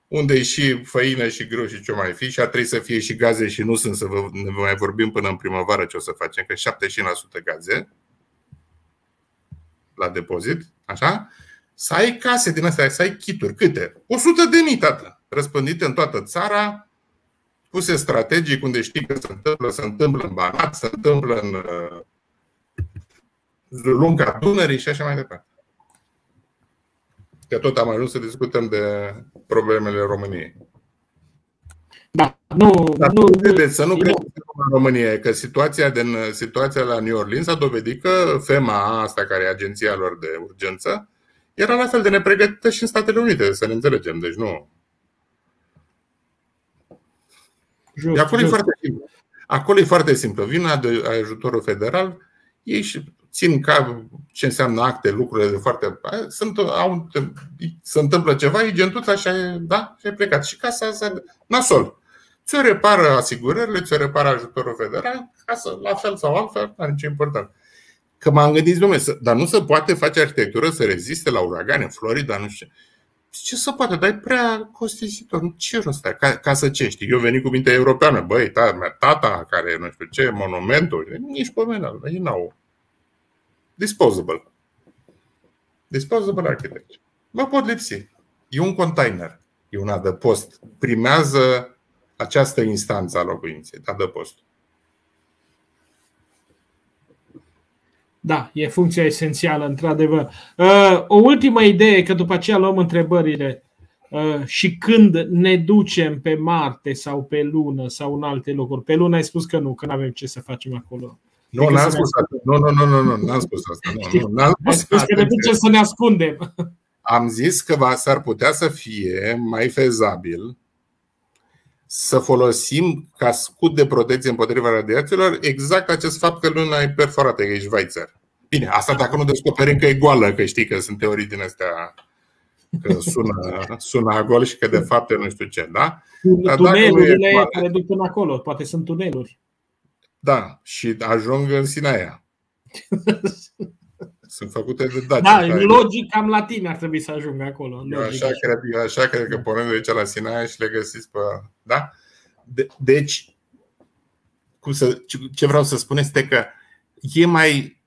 unde e și făină și grâu și ce mai fi și ar trebui să fie și gaze și nu sunt să vă, ne mai vorbim până în primăvară ce o să facem, că 75% gaze la depozit, așa? Să ai case din astea, să ai kituri. Câte? 100 de mii, tată, răspândite în toată țara, puse strategic unde știi că se întâmplă, se întâmplă în Banat, se întâmplă în uh, lunga Dunării și așa mai departe că tot am ajuns să discutăm de problemele României. Da, nu, Dar nu, credeți, să nu credeți în România, că situația, din, situația la New Orleans a dovedit că FEMA, asta care e agenția lor de urgență, era la fel de nepregătită și în Statele Unite, să ne înțelegem. Deci nu. Just, acolo, just. E foarte simplu. acolo e foarte simplu. Vin ajutorul federal, ei și țin ca ce înseamnă acte, lucrurile de foarte. Sunt, au, se întâmplă ceva, e gentuța și ai, da, și ai plecat. Și casa asta, nasol. Ți-o repară asigurările, ți-o repară ajutorul federal, casă, la fel sau altfel, nu nicio important. Că m-am gândit, domnule, dar nu se poate face arhitectură să reziste la uragane în Florida, nu știu ce să poate, dar e prea costisitor. Ce rost ca, ca să ce știi? Eu venit cu mintea europeană, băi, tata, tata care nu știu ce, monumentul, nici pe mine, ei n-au. Disposable. Disposable architecture. Mă pot lipsi. E un container. E un adăpost. Primează această instanță a locuinței, adăpostul. Da, e funcția esențială, într-adevăr. Uh, o ultimă idee, că după aceea luăm întrebările. Uh, și când ne ducem pe Marte sau pe Lună sau în alte locuri? Pe Lună ai spus că nu, că nu avem ce să facem acolo. Nu, n-am spus asta. Nu, nu, nu, nu, nu, n-am spus asta. Nu, nu, n-am spus asta. că ne ducem să ne ascundem. Am zis că va, s-ar putea să fie mai fezabil să folosim ca scut de protecție împotriva radiațiilor exact acest fapt că luna e perforată, că e Schweizer. Bine, asta dacă nu descoperim că e goală, că știi că sunt teorii din astea că sună, sună gol și că de fapt e nu știu ce, da? Dar Tunelurile e care duc până acolo, poate sunt tuneluri. Da, și ajung în Sinaia. Sunt făcute de Dacia. Da, care... logic cam la tine ar trebui să ajungă acolo. Eu așa, cred, eu așa cred că pornim de aici la Sinaia și le găsiți pe... Da? De, deci, cum să, ce vreau să spun este că e mai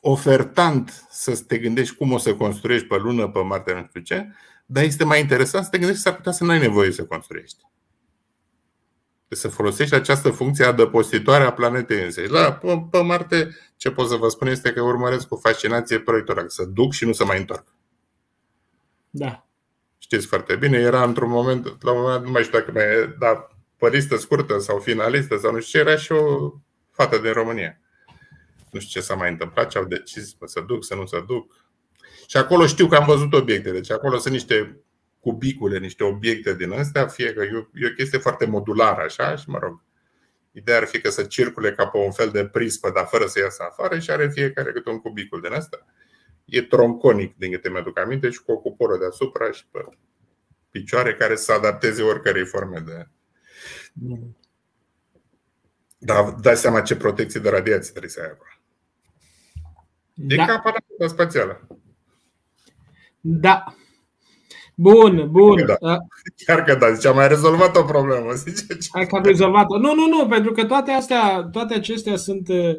ofertant să te gândești cum o să construiești pe lună, pe Marte, nu știu ce, dar este mai interesant să te gândești că s-ar putea să nu ai nevoie să construiești să folosești această funcție adăpostitoare a planetei însă. La, pe, pe Marte, ce pot să vă spun este că urmăresc cu fascinație proiectul să duc și nu să mai întorc. Da. Știți foarte bine, era într-un moment, la un moment, nu mai știu dacă mai da, păristă scurtă sau finalistă sau nu știu ce, era și o fată din România. Nu știu ce s-a mai întâmplat, ce au decis să duc, să nu să duc. Și acolo știu că am văzut obiecte, deci acolo sunt niște cubicule, niște obiecte din astea, fie că e o, e o chestie foarte modulară, așa, și mă rog, ideea ar fi că să circule ca pe un fel de prispă, dar fără să iasă afară și are fiecare câte un cubicul din asta. E tronconic, din câte mi-aduc aminte, și cu o cuporă deasupra și pe picioare care să adapteze oricărei forme de. Dar dai seama ce protecție de radiație trebuie să ai acolo. E da. ca aparatura spațială. Da. Bun, bun. Da. Chiar că da, zice, am mai rezolvat o problemă. Zice, Hai că am rezolvat-o. Nu, nu, nu, pentru că toate astea, toate acestea sunt, uh,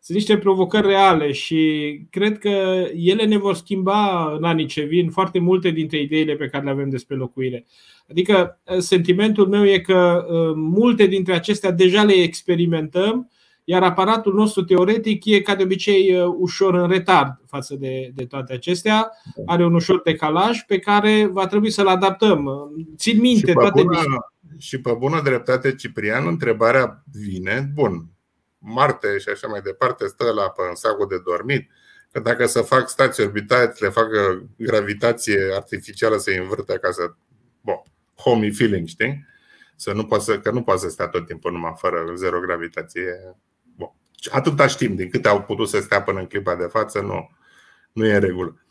sunt niște provocări reale și cred că ele ne vor schimba în anii ce vin foarte multe dintre ideile pe care le avem despre locuire. Adică uh, sentimentul meu e că uh, multe dintre acestea deja le experimentăm iar aparatul nostru teoretic e ca de obicei uh, ușor în retard față de, de toate acestea, are un ușor decalaj pe care va trebui să-l adaptăm. Țin minte și toate bună, Și pe bună dreptate, Ciprian, întrebarea vine, bun, Marte și așa mai departe stă la pe sacul de dormit, că dacă să fac stații orbitale, le fac gravitație artificială să învârte ca să, bon, homey feeling, știi? Să nu poate, că nu poate să stea tot timpul numai fără zero gravitație. Atâta știm, din câte au putut să stea până în clipa de față, nu, nu e în regulă.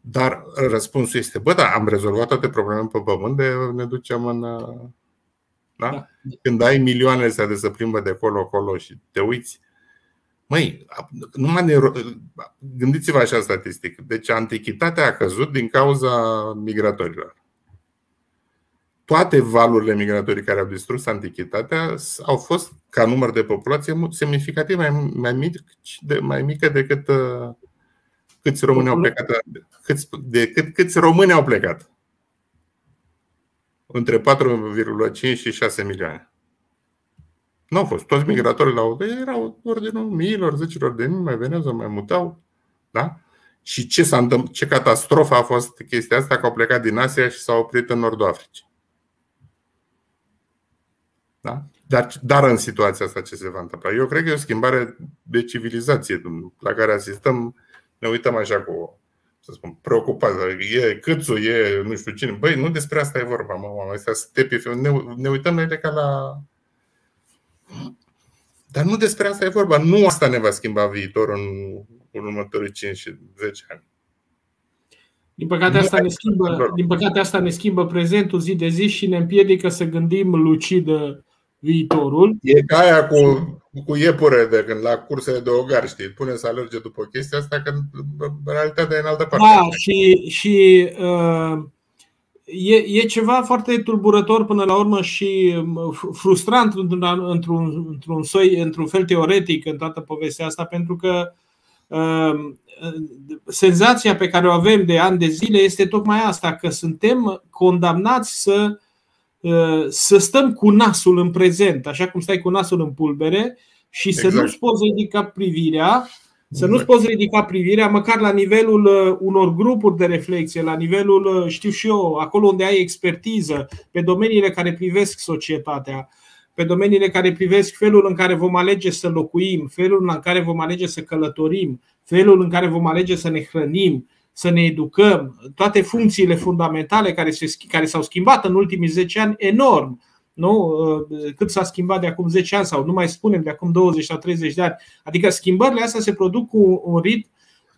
Dar răspunsul este, bă, da, am rezolvat toate problemele pe pământ, de ne ducem în... Da? da. Când ai milioanele astea de să plimbă de acolo-acolo și te uiți, Măi, numai ne... gândiți-vă așa statistic. Deci antichitatea a căzut din cauza migratorilor toate valurile migratorii care au distrus antichitatea au fost, ca număr de populație, semnificativ mai, mai, mic, de, mai mică decât uh, câți români au plecat. Câți, decât câți români au plecat. Între 4,5 și 6 milioane. Nu au fost. Toți migratorii la UDE erau ordinul miilor, zecilor de mii, mai veneau, mai mutau. Da? Și ce, s-a întâmplat, ce catastrofă a fost chestia asta că au plecat din Asia și s-au oprit în Nordul Africii. Da? Dar, dar în situația asta ce se va întâmpla? Eu cred că e o schimbare de civilizație la care asistăm. Ne uităm așa cu, să spun, preocupat. E câțu, e nu știu cine. Băi, nu despre asta e vorba, mă, mă astea stepi, ne, ne uităm la ele ca la... Dar nu despre asta e vorba. Nu asta ne va schimba viitorul în, în următorii 5 și 10 ani. Din păcate, asta ne schimbă, din păcate asta ne schimbă prezentul zi de zi și ne împiedică să gândim lucid viitorul. E ca aia cu, cu iepure de când la cursele de ogar, știi, pune să alerge după chestia asta, când realitatea e în altă parte. Da, și, și uh, e, e ceva foarte tulburător până la urmă și um, frustrant într-un, într-un, într-un, soi, într-un fel teoretic în toată povestea asta, pentru că uh, senzația pe care o avem de ani de zile este tocmai asta, că suntem condamnați să Uh, să stăm cu nasul în prezent, așa cum stai cu nasul în pulbere și exact. să nu-ți poți ridica privirea, să nu-ți poți ridica privirea măcar la nivelul uh, unor grupuri de reflexie, la nivelul, uh, știu și eu, acolo unde ai expertiză, pe domeniile care privesc societatea, pe domeniile care privesc felul în care vom alege să locuim, felul în care vom alege să călătorim, felul în care vom alege să ne hrănim, să ne educăm, toate funcțiile fundamentale care, se, care s-au schimbat în ultimii 10 ani enorm. Nu? Uh, cât s-a schimbat de acum 10 ani sau nu mai spunem de acum 20 sau 30 de ani. Adică schimbările astea se produc cu un ritm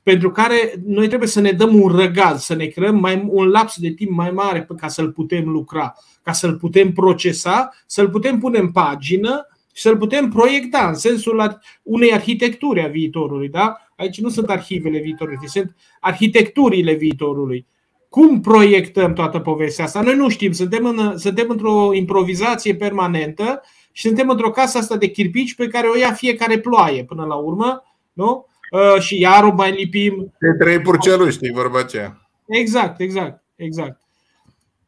pentru care noi trebuie să ne dăm un răgaz, să ne creăm mai, un laps de timp mai mare ca să-l putem lucra, ca să-l putem procesa, să-l putem pune în pagină și să-l putem proiecta în sensul unei arhitecturi a viitorului. Da? Aici nu sunt arhivele viitorului, sunt arhitecturile viitorului. Cum proiectăm toată povestea asta? Noi nu știm, suntem, în, suntem într-o improvizație permanentă și suntem într-o casă asta de chirpici pe care o ia fiecare ploaie până la urmă, nu? Uh, și iar o mai lipim. De trei purceluri, știi vorba aceea. Exact, exact, exact.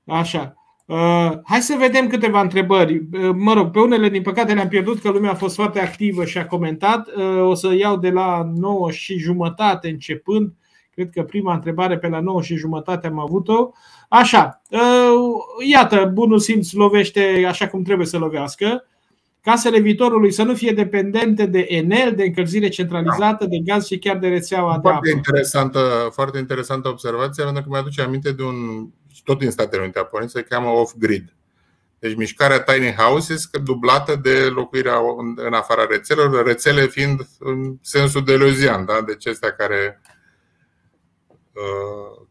Așa. Uh, hai să vedem câteva întrebări. Uh, mă rog, pe unele, din păcate, le-am pierdut, că lumea a fost foarte activă și a comentat. Uh, o să iau de la 9 și jumătate începând. Cred că prima întrebare pe la 9 și jumătate am avut-o. Așa, iată, bunul simț lovește așa cum trebuie să lovească. Casele viitorului să nu fie dependente de Enel, de încălzire centralizată, de gaz și chiar de rețeaua foarte de apă. Interesantă, foarte interesantă observație, pentru că mi-aduce aminte de un tot din Statele Unite a pornit, se cheamă off-grid. Deci mișcarea tiny houses dublată de locuirea în afara rețelelor, rețele fiind în sensul de lozian, da? deci astea care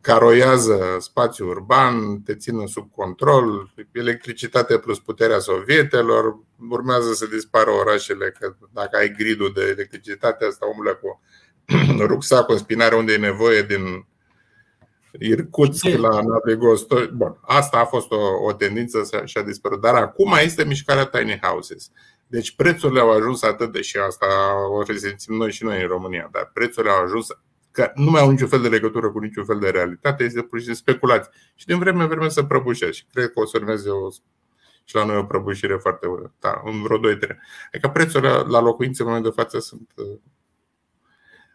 caroiază spațiul urban, te țină sub control, electricitate plus puterea sovietelor, urmează să dispară orașele, că dacă ai gridul de electricitate, asta umblă cu rucsacul în spinare unde e nevoie din Irkutsk la Navigostor. Bun, asta a fost o, o tendință și a dispărut. Dar acum este mișcarea tiny houses. Deci prețurile au ajuns atât de și asta o resimțim noi și noi în România, dar prețurile au ajuns că nu mai au niciun fel de legătură cu niciun fel de realitate, este pur și simplu speculație. Și din vreme în vreme să prăbușește. Și cred că o să urmeze o, și la noi o prăbușire foarte da, în vreo 2-3. Adică prețurile la locuințe în momentul de față sunt uh,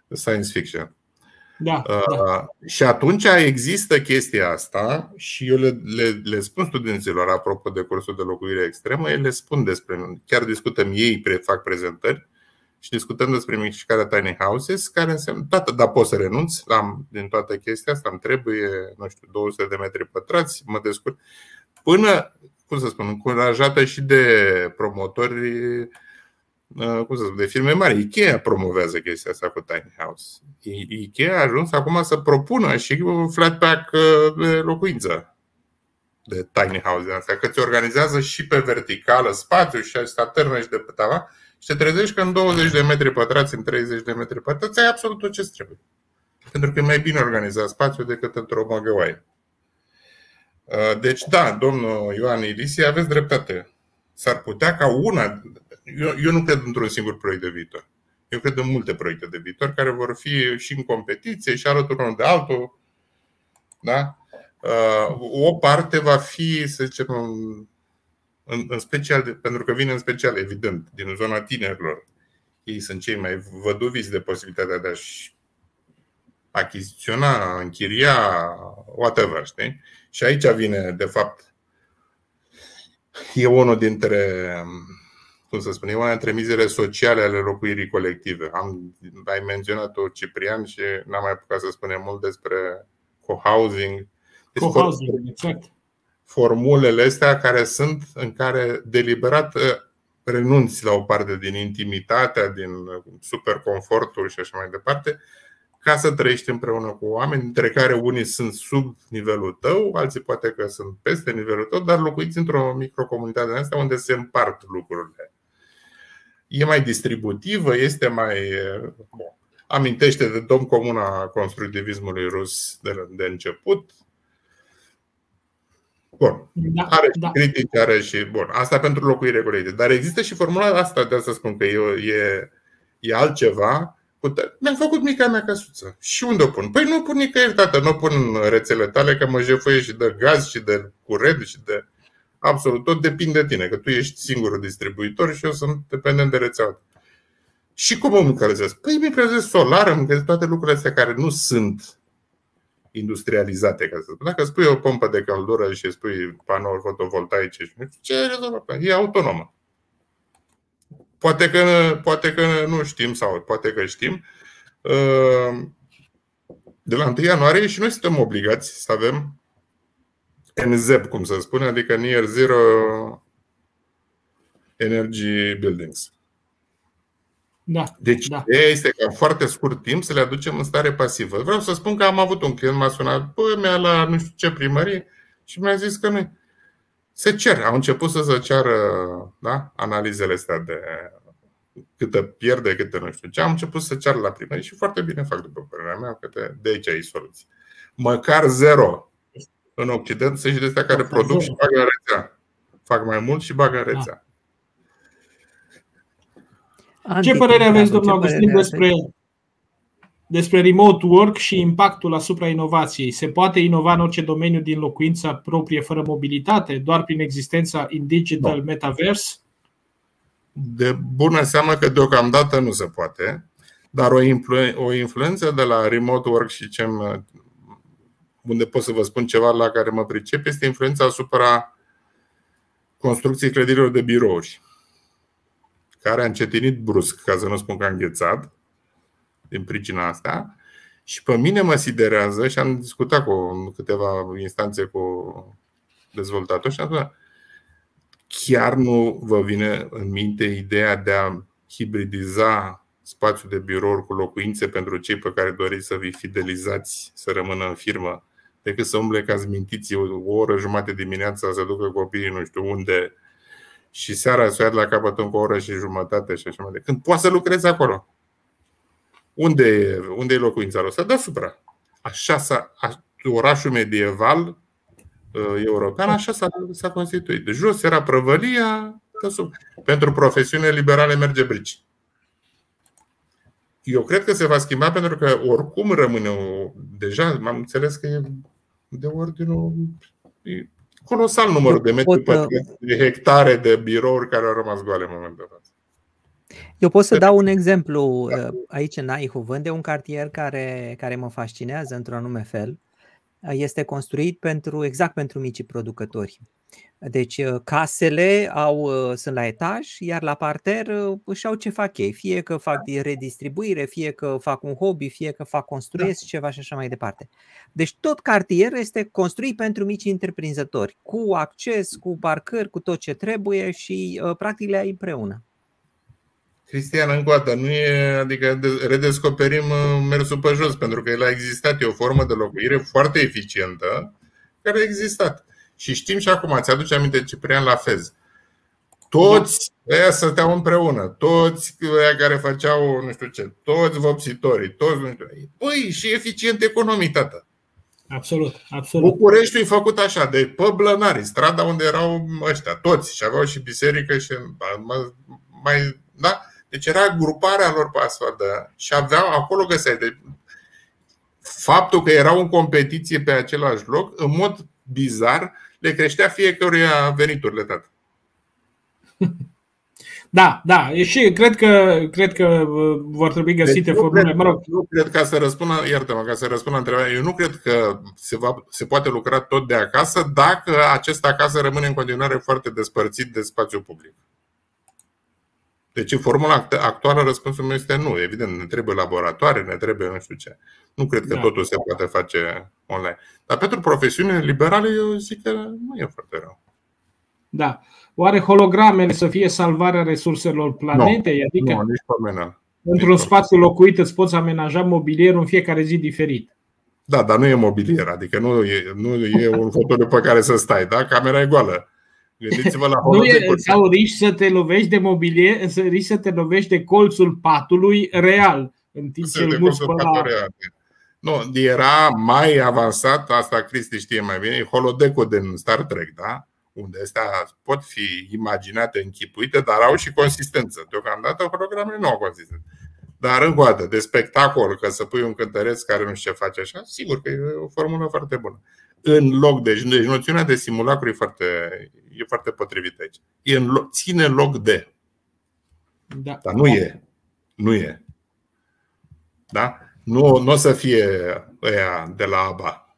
science fiction. Da, uh, da. Și atunci există chestia asta și eu le, le, le spun studenților, apropo de cursul de locuire extremă, le spun despre, chiar discutăm ei, pre, fac prezentări și discutăm despre mișcarea tiny houses, care înseamnă, toată, dar poți să renunți la, din toată chestia asta, îmi trebuie, nu știu, 200 de metri pătrați, mă descurc, până, cum să spun, încurajată și de promotori Uh, cum să spun, de firme mari. Ikea promovează chestia asta cu tiny house. Ikea a ajuns acum să propună și flat pack uh, de locuință de tiny house de astea, că ți organizează și pe verticală spațiu și asta târnă și de pe tava și te trezești că în 20 de metri pătrați, în 30 de metri pătrați, ai absolut tot ce trebuie. Pentru că e mai bine organizat spațiu decât într-o măgăoaie. Uh, deci, da, domnul Ioan Ilisi, aveți dreptate. S-ar putea ca una eu, eu nu cred într-un singur proiect de viitor. Eu cred în multe proiecte de viitor care vor fi și în competiție și alături unul de altul. Da? Uh, o parte va fi, să zicem, în, în special, pentru că vine în special, evident, din zona tinerilor. Ei sunt cei mai văduviți de posibilitatea de a-și achiziționa, închiria, whatever, știi? Și aici vine, de fapt, e unul dintre cum să spun, e una dintre mizele sociale ale locuirii colective. Am, ai menționat-o, Ciprian, și n-am mai apucat să spunem mult despre co-housing. Deci co-housing, exact. Formulele astea care sunt în care deliberat uh, renunți la o parte din intimitatea, din super confortul și așa mai departe, ca să trăiești împreună cu oameni, dintre care unii sunt sub nivelul tău, alții poate că sunt peste nivelul tău, dar locuiți într-o microcomunitate în asta unde se împart lucrurile e mai distributivă, este mai. Bun. Amintește de domn comuna constructivismului rus de, de început. Bun. Da, are și da. critici, are și. Bun. Asta pentru locuire colectivă. Dar există și formula asta, de asta spun că e, e, e altceva. Mi-am făcut mica mea căsuță. Și unde o pun? Păi nu o pun nicăieri, tată, nu o pun în rețele tale, că mă jefuie și de gaz și de curent și de absolut tot depinde de tine, că tu ești singurul distribuitor și eu sunt dependent de rețeaua. Și cum îmi încălzesc? Păi îmi încălzesc solar, îmi încălzesc toate lucrurile astea care nu sunt industrializate, ca să spun. Dacă spui o pompă de căldură și spui panouri fotovoltaice și ce rezolvă? E autonomă. Poate că, poate că nu știm sau poate că știm. Uh, de la 1 ianuarie și noi suntem obligați să avem NZEB, cum să spune, adică Near Zero Energy Buildings. Da, deci da. este ca în foarte scurt timp să le aducem în stare pasivă. Vreau să spun că am avut un client, m-a sunat, bă, mi-a la nu știu ce primărie și mi-a zis că nu se cer. Au început să se ceară da, analizele astea de câtă pierde, câtă nu știu ce. Am început să ceară la primărie și foarte bine fac, după părerea mea, că de aici ai soluții. Măcar zero în Occident sunt și de astea care produc și bagă în rețea. Fac mai mult și bagă în rețea. Ce părere aveți, domnul Augustin, despre, despre remote work și impactul asupra inovației? Se poate inova în orice domeniu din locuința proprie fără mobilitate, doar prin existența in digital no. metaverse? De bună seamă că deocamdată nu se poate, dar o, influ- o influență de la remote work și ce unde pot să vă spun ceva la care mă pricep, este influența asupra construcției clădirilor de birouri, care a încetinit brusc, ca să nu spun că a înghețat, din pricina asta. Și pe mine mă siderează, și am discutat cu câteva instanțe cu dezvoltatori și am spus, chiar nu vă vine în minte ideea de a hibridiza spațiu de birouri cu locuințe pentru cei pe care doriți să vi fidelizați să rămână în firmă, decât să umble ca mintiți o oră jumate dimineața să ducă copiii nu știu unde și seara să ia la capăt încă o oră și jumătate și așa mai departe. Când poate să lucrezi acolo. Unde e, unde e locuința lor? Să deasupra. Așa s-a, orașul medieval uh, european, așa s-a, s-a constituit. De jos era prăvălia, pentru profesiune liberale merge brici. Eu cred că se va schimba pentru că oricum rămâne o, deja, m-am înțeles că e de ordinul e colosal numărul de metri uh, pătrați, de hectare de birouri care au rămas goale în momentul de față. Eu pot să dau un exemplu uh, aici în Aihuvând de un cartier care, care mă fascinează într-un anume fel. Este construit pentru exact pentru micii producători. Deci uh, casele au, uh, sunt la etaj, iar la parter uh, își au ce fac ei. Fie că fac redistribuire, fie că fac un hobby, fie că fac construiesc da. ceva și așa mai departe. Deci tot cartierul este construit pentru mici întreprinzători, cu acces, cu parcări, cu tot ce trebuie și practic le ai împreună. Cristian, încă o dată, nu e, adică redescoperim mersul pe jos, pentru că el a existat, e o formă de locuire foarte eficientă care a existat. Și știm și acum, ți-aduce aminte Ciprian la Fez. Toți ăia stăteau împreună, toți ăia care făceau nu știu ce, toți vopsitorii, toți nu știu. Păi, și eficient economic, tată. Absolut, absolut. Bucureștiul e făcut așa, de pe Blănari, strada unde erau ăștia, toți, și aveau și biserică și mai, da? Deci era gruparea lor pe astfel de, și aveau, acolo găseai. De, faptul că erau în competiție pe același loc, în mod bizar, le creștea fiecăruia veniturile, tată. Da, da, și cred că, cred că uh, vor trebui găsite deci formule. Cred, mă rog. Nu cred ca să răspundă, iartă-mă, ca să răspund la întrebarea, eu nu cred că se, va, se poate lucra tot de acasă dacă acest acasă rămâne în continuare foarte despărțit de spațiul public. Deci, în formula actuală, răspunsul meu este nu. Evident, ne trebuie laboratoare, ne trebuie nu știu ce. Nu cred că da. totul se poate face online. Dar pentru profesiunile liberale, eu zic că nu e foarte rău. Da. Oare hologramele să fie salvarea resurselor planetei? Nu, adică nu, nici pe Într-un spațiu locuit îți poți amenaja mobilierul în fiecare zi diferit. Da, dar nu e mobilier, adică nu e, nu e un fotoliu pe care să stai, da? Camera e goală. Gândiți-vă la nu e, Sau riști să te lovești de mobilier, riști să te lovești de colțul patului real. În timp ce îl la... Real. Nu, era mai avansat, asta Cristi știe mai bine, e holodecul din Star Trek, da? unde astea pot fi imaginate, închipuite, dar au și consistență. Deocamdată hologramele nu au consistență. Dar încă o dată, de spectacol, că să pui un cântăreț care nu știu ce face așa, sigur că e o formulă foarte bună. În loc de. Deci noțiunea de simulacru e foarte, e foarte potrivită aici. E în loc, ține loc de. Da. Dar nu e. Nu e. Da? Nu, nu o să fie ăia de la ABA.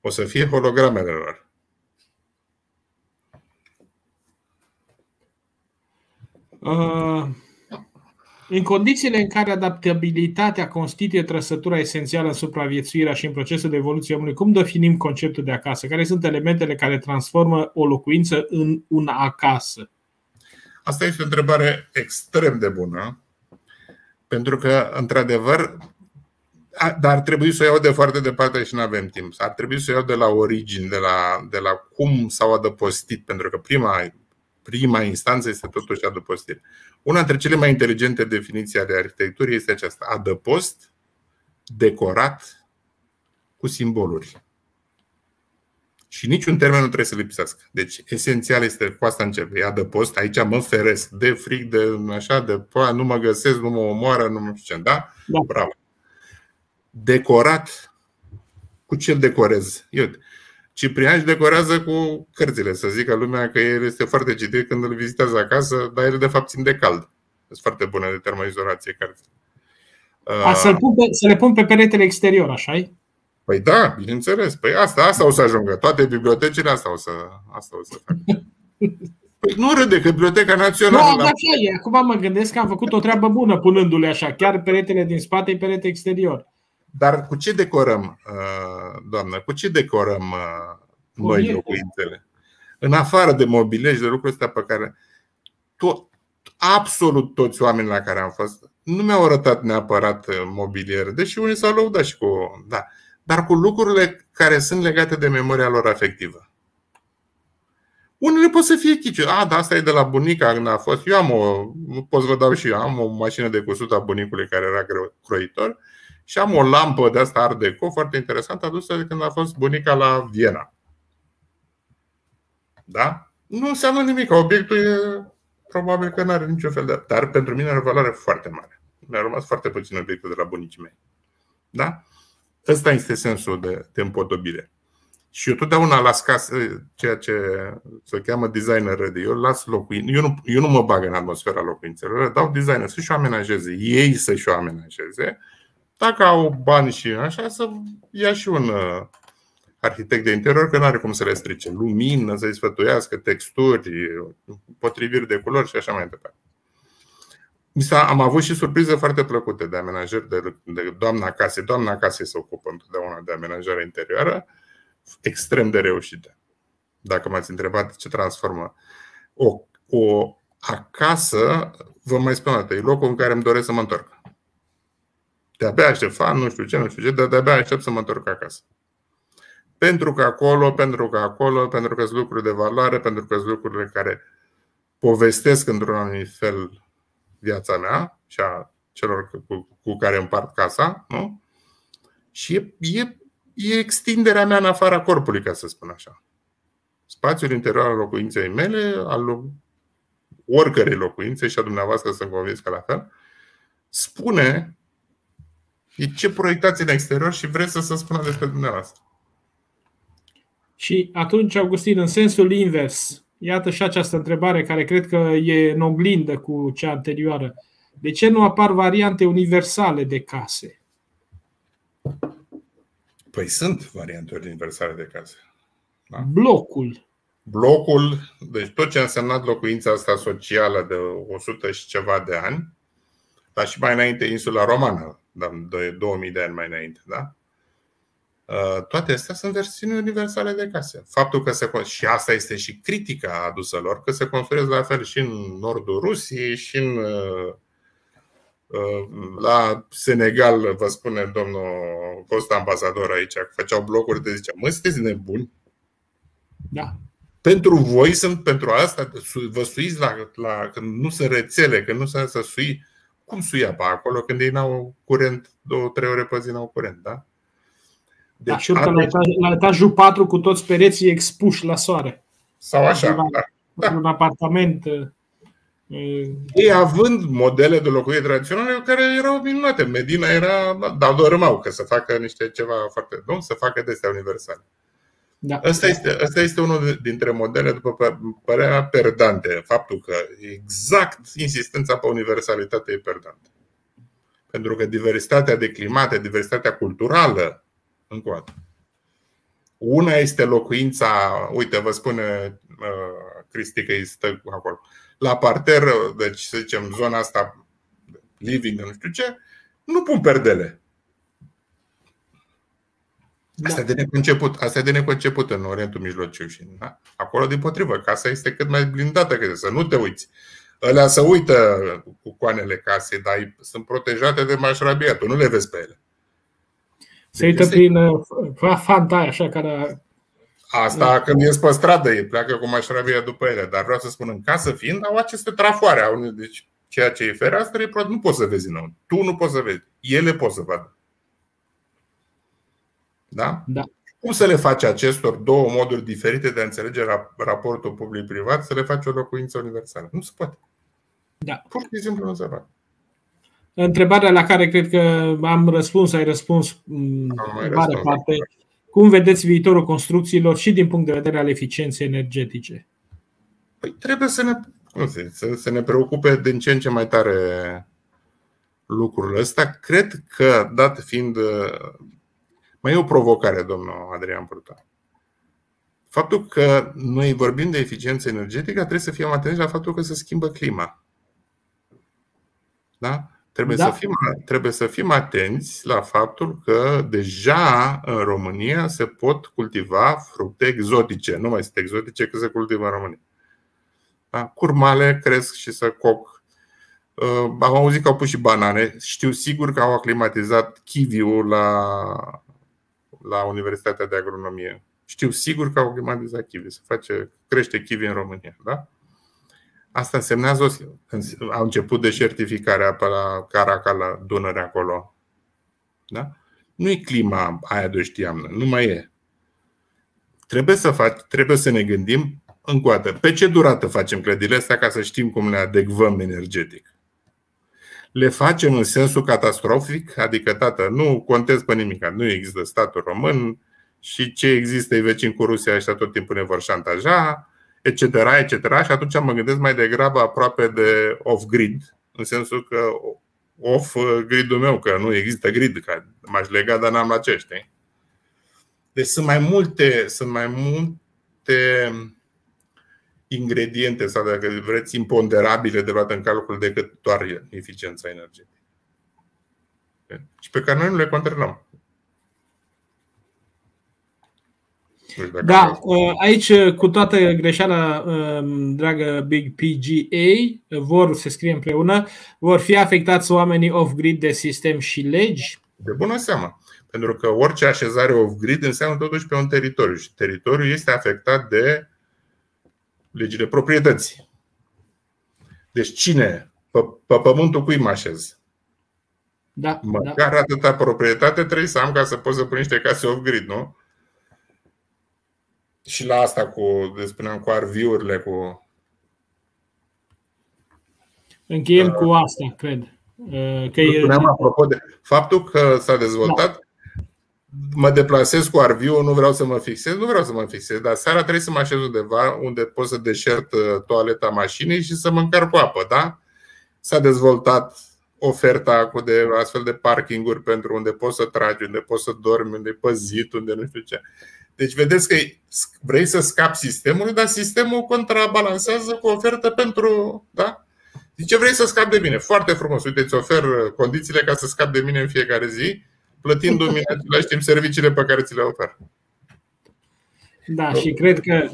O să fie hologramele lor. Uh, în condițiile în care adaptabilitatea constituie trăsătura esențială în supraviețuirea și în procesul de evoluție omului, cum definim conceptul de acasă? Care sunt elementele care transformă o locuință în una acasă? Asta este o întrebare extrem de bună, pentru că, într-adevăr, dar ar trebui să o iau de foarte departe și nu avem timp. Ar trebui să o iau de la origini, de la, de la cum s-au adăpostit, pentru că prima, prima instanță este totuși adăpostit. Una dintre cele mai inteligente definiții ale arhitecturii este aceasta: adăpost decorat cu simboluri. Și niciun termen nu trebuie să lipsească. Deci, esențial este cu asta începe. E adăpost, aici mă feresc de fric, de așa, de nu mă găsesc, nu mă omoară, nu știu ce, da? da. Bravo decorat cu ce decorez. Eu, Ciprian își decorează cu cărțile, să zică lumea că el este foarte citit când îl vizitează acasă, dar el de fapt țin de cald. Sunt foarte bune de termoizolație cărțile. A, să, pun pe, să le pun pe peretele exterior, așa -i? Păi da, bineînțeles. Păi asta, asta o să ajungă. Toate bibliotecile asta o să, asta o să facă. Păi nu râde că Biblioteca Națională. Da, așa e. Acum mă gândesc că am făcut o treabă bună punându-le așa. Chiar peretele din spate e perete exterior. Dar cu ce decorăm, uh, doamnă? Cu ce decorăm uh, noi locuințele? În afară de mobilej, de lucruri astea pe care tot, absolut toți oamenii la care am fost nu mi-au arătat neapărat mobilier, deși unii s-au lăudat și cu. Da, dar cu lucrurile care sunt legate de memoria lor afectivă. Unele pot să fie chici. A, da, asta e de la bunica când a fost. Eu am o, pot să vă dau și eu, am o mașină de cusut a bunicului care era croitor și am o lampă de asta Art Deco foarte interesantă adusă de când a fost bunica la Viena. Da? Nu înseamnă nimic. Obiectul e probabil că nu are niciun fel de. Dar pentru mine are o valoare foarte mare. Mi-a rămas foarte puțin obiectul de la bunicii mei. Da? Ăsta este sensul de, de împodobire. Și eu totdeauna las casă, ceea ce se cheamă designer ready. Eu las locuin, eu nu, eu nu mă bag în atmosfera locuințelor, dau designer să-și o amenajeze, ei să-și o amenajeze. Dacă au bani și așa, să ia și un uh, arhitect de interior, că nu are cum să le strice. Lumină, să-i sfătuiască, texturi, potriviri de culori și așa mai departe. Am avut și surprize foarte plăcute de amenajări de, de doamna Case. Doamna Case se ocupă întotdeauna de amenajare interioară extrem de reușite. Dacă m-ați întrebat ce transformă o, o acasă, vă mai spun dată, e locul în care îmi doresc să mă întorc. De-abia aștept fan, nu știu ce, nu știu ce, dar de-abia aștept să mă întorc acasă. Pentru că acolo, pentru că acolo, pentru că sunt lucruri de valoare, pentru că sunt lucrurile care povestesc într-un anumit fel viața mea și a celor cu, cu care împart casa, nu? Și e, e e extinderea mea în afara corpului, ca să spun așa. Spațiul interior al locuinței mele, al oricărei locuințe și a dumneavoastră sunt convins că la fel, spune e ce proiectați în exterior și vreți să se spună despre dumneavoastră. Și atunci, Augustin, în sensul invers, iată și această întrebare care cred că e în oglindă cu cea anterioară. De ce nu apar variante universale de case? Păi sunt variante universale de case. Da? Blocul. Blocul, deci tot ce a însemnat locuința asta socială de 100 și ceva de ani, dar și mai înainte insula romană, de 2000 de ani mai înainte, da? Uh, toate astea sunt versiuni universale de case. Faptul că se și asta este și critica adusă lor, că se construiesc la fel și în nordul Rusiei, și în uh, Uh, la Senegal, vă spune domnul fost ambasador aici, că făceau blocuri de zicea, mă, sunteți nebuni? Da. Pentru voi sunt pentru asta, vă suiți la, la când nu se rețele, când nu se să sui, cum suia pe acolo când ei n-au curent, două, trei ore pe zi n-au curent, da? Deci, da, și urcă la, etaj, la etajul 4 cu toți pereții expuși la soare. Sau așa, da. da. Un apartament uh, ei având modele de locuire tradiționale care erau minunate. Medina era, dar dormau că să facă niște ceva foarte bun, să facă de astea universale. Da. Asta, este, asta este unul dintre modele, după părerea perdante. Faptul că exact insistența pe universalitate e perdante. Pentru că diversitatea de climate, diversitatea culturală, încă o dată. Una este locuința, uite, vă spune uh, Cristi că îi stă acolo la parter, deci să zicem zona asta living, nu știu ce, nu pun perdele. Asta da. de neconceput, asta e de neconceput în Orientul Mijlociu și da? acolo din potrivă, casa este cât mai blindată, că să nu te uiți. Alea să uită cu coanele casei, dar sunt protejate de mașrabia, tu nu le vezi pe ele. Se uită prin uh, fanta așa care Asta da. când ies pe stradă, e pleacă cu mașrabia după ele. Dar vreau să spun, în casă fiind, au aceste trafoare. Au, deci ceea ce e fereastră, nu poți să vezi înăuntru. Tu nu poți să vezi. Ele pot să vadă. Da? Da. Cum să le faci acestor două moduri diferite de a înțelege raportul public-privat, să le faci o locuință universală? Nu se poate. Da. Pur și simplu nu se poate. Întrebarea la care cred că am răspuns, ai răspuns în mare parte. Cum vedeți viitorul construcțiilor și din punct de vedere al eficienței energetice? Păi trebuie să ne, nu știu, să, să ne preocupe din ce în ce mai tare lucrul ăsta. Cred că, dat fiind. Mai e o provocare, domnul Adrian Pruta. Faptul că noi vorbim de eficiență energetică, trebuie să fim atenți la faptul că se schimbă clima. Da? Trebuie, da. să fim, trebuie să fim atenți la faptul că deja în România se pot cultiva fructe exotice. Nu mai sunt exotice, că se cultivă în România. Da? Curmale cresc și să coc. Uh, am auzit că au pus și banane. Știu sigur că au aclimatizat kiwiul la, la Universitatea de Agronomie. Știu sigur că au aclimatizat kiwi. Se face, crește kiwi în România. Da? Asta însemnează, au început deșertificarea pe la Caracal, la Dunăre acolo. Da? Nu e clima aia de știam, nu mai e. Trebuie să, fac, trebuie să ne gândim încă o dată, pe ce durată facem clădirile astea ca să știm cum le adecvăm energetic. Le facem în sensul catastrofic, adică, tată, nu contez pe nimic, nu există statul român și ce există e vecin cu Rusia, ăștia tot timpul ne vor șantaja, etc., etc. Și atunci mă gândesc mai degrabă aproape de off-grid, în sensul că off gridul meu, că nu există grid, că m-aș lega, dar n-am la ce, știi? Deci sunt mai multe, sunt mai multe ingrediente sau dacă vreți imponderabile de luat în calcul decât doar eficiența energetică. Și pe care noi nu le controlăm. Da, uh, aici uh, cu toată greșeala, um, dragă Big PGA, vor, se scrie împreună, vor fi afectați oamenii off-grid de sistem și legi? De bună seamă. Pentru că orice așezare off-grid înseamnă totuși pe un teritoriu și teritoriul este afectat de legile proprietății. Deci cine? Pe, pe pământul cui mă așez? Da, Măcar da. atâta proprietate trebuie să am ca să pot să pun niște case off-grid, nu? Și la asta cu, spuneam, cu arviurile, cu... Încheiem uh, cu asta, cred. Uh, că e... apropo de faptul că s-a dezvoltat, da. Mă deplasez cu arviu, nu vreau să mă fixez, nu vreau să mă fixez, dar seara trebuie să mă așez undeva unde pot să deșert uh, toaleta mașinii și să mă încarc cu apă, da? S-a dezvoltat oferta cu de astfel de parkinguri pentru unde poți să tragi, unde poți să dormi, unde e păzit, unde nu știu ce. Deci vedeți că vrei să scapi sistemul, dar sistemul contrabalansează cu ofertă pentru. Da? Zice, vrei să scapi de mine. Foarte frumos. Uite, îți ofer condițiile ca să scapi de mine în fiecare zi, plătindu-mi în același timp serviciile pe care ți le ofer. Da, și cred că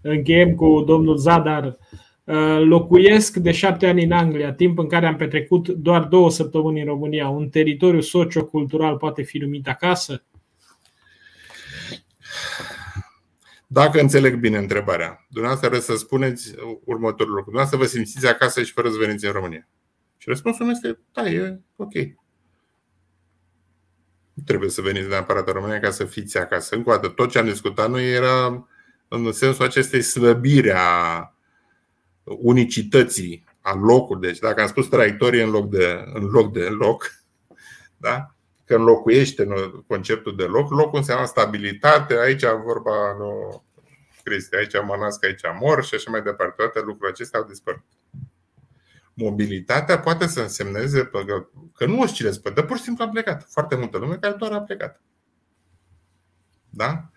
încheiem cu domnul Zadar. Uh, locuiesc de șapte ani în Anglia, timp în care am petrecut doar două săptămâni în România. Un teritoriu sociocultural poate fi numit acasă? Dacă înțeleg bine întrebarea, dumneavoastră trebuie să spuneți următorul lucru. Dumneavoastră vă simțiți acasă și fără să veniți în România. Și răspunsul meu este, da, e ok. Nu trebuie să veniți neapărat în România ca să fiți acasă. Încă o dată, tot ce am discutat noi era în sensul acestei slăbiri a unicității a locului. Deci dacă am spus traiectorie în loc de, în loc, de loc da? că înlocuiește conceptul de loc. Locul înseamnă stabilitate, aici vorba nu Cristi, aici mă nasc, aici mor și așa mai departe. Toate lucrurile acestea au dispărut. Mobilitatea poate să însemneze că nu oscilezi pe dar pur și simplu a plecat. Foarte multă lume care doar a plecat. Da?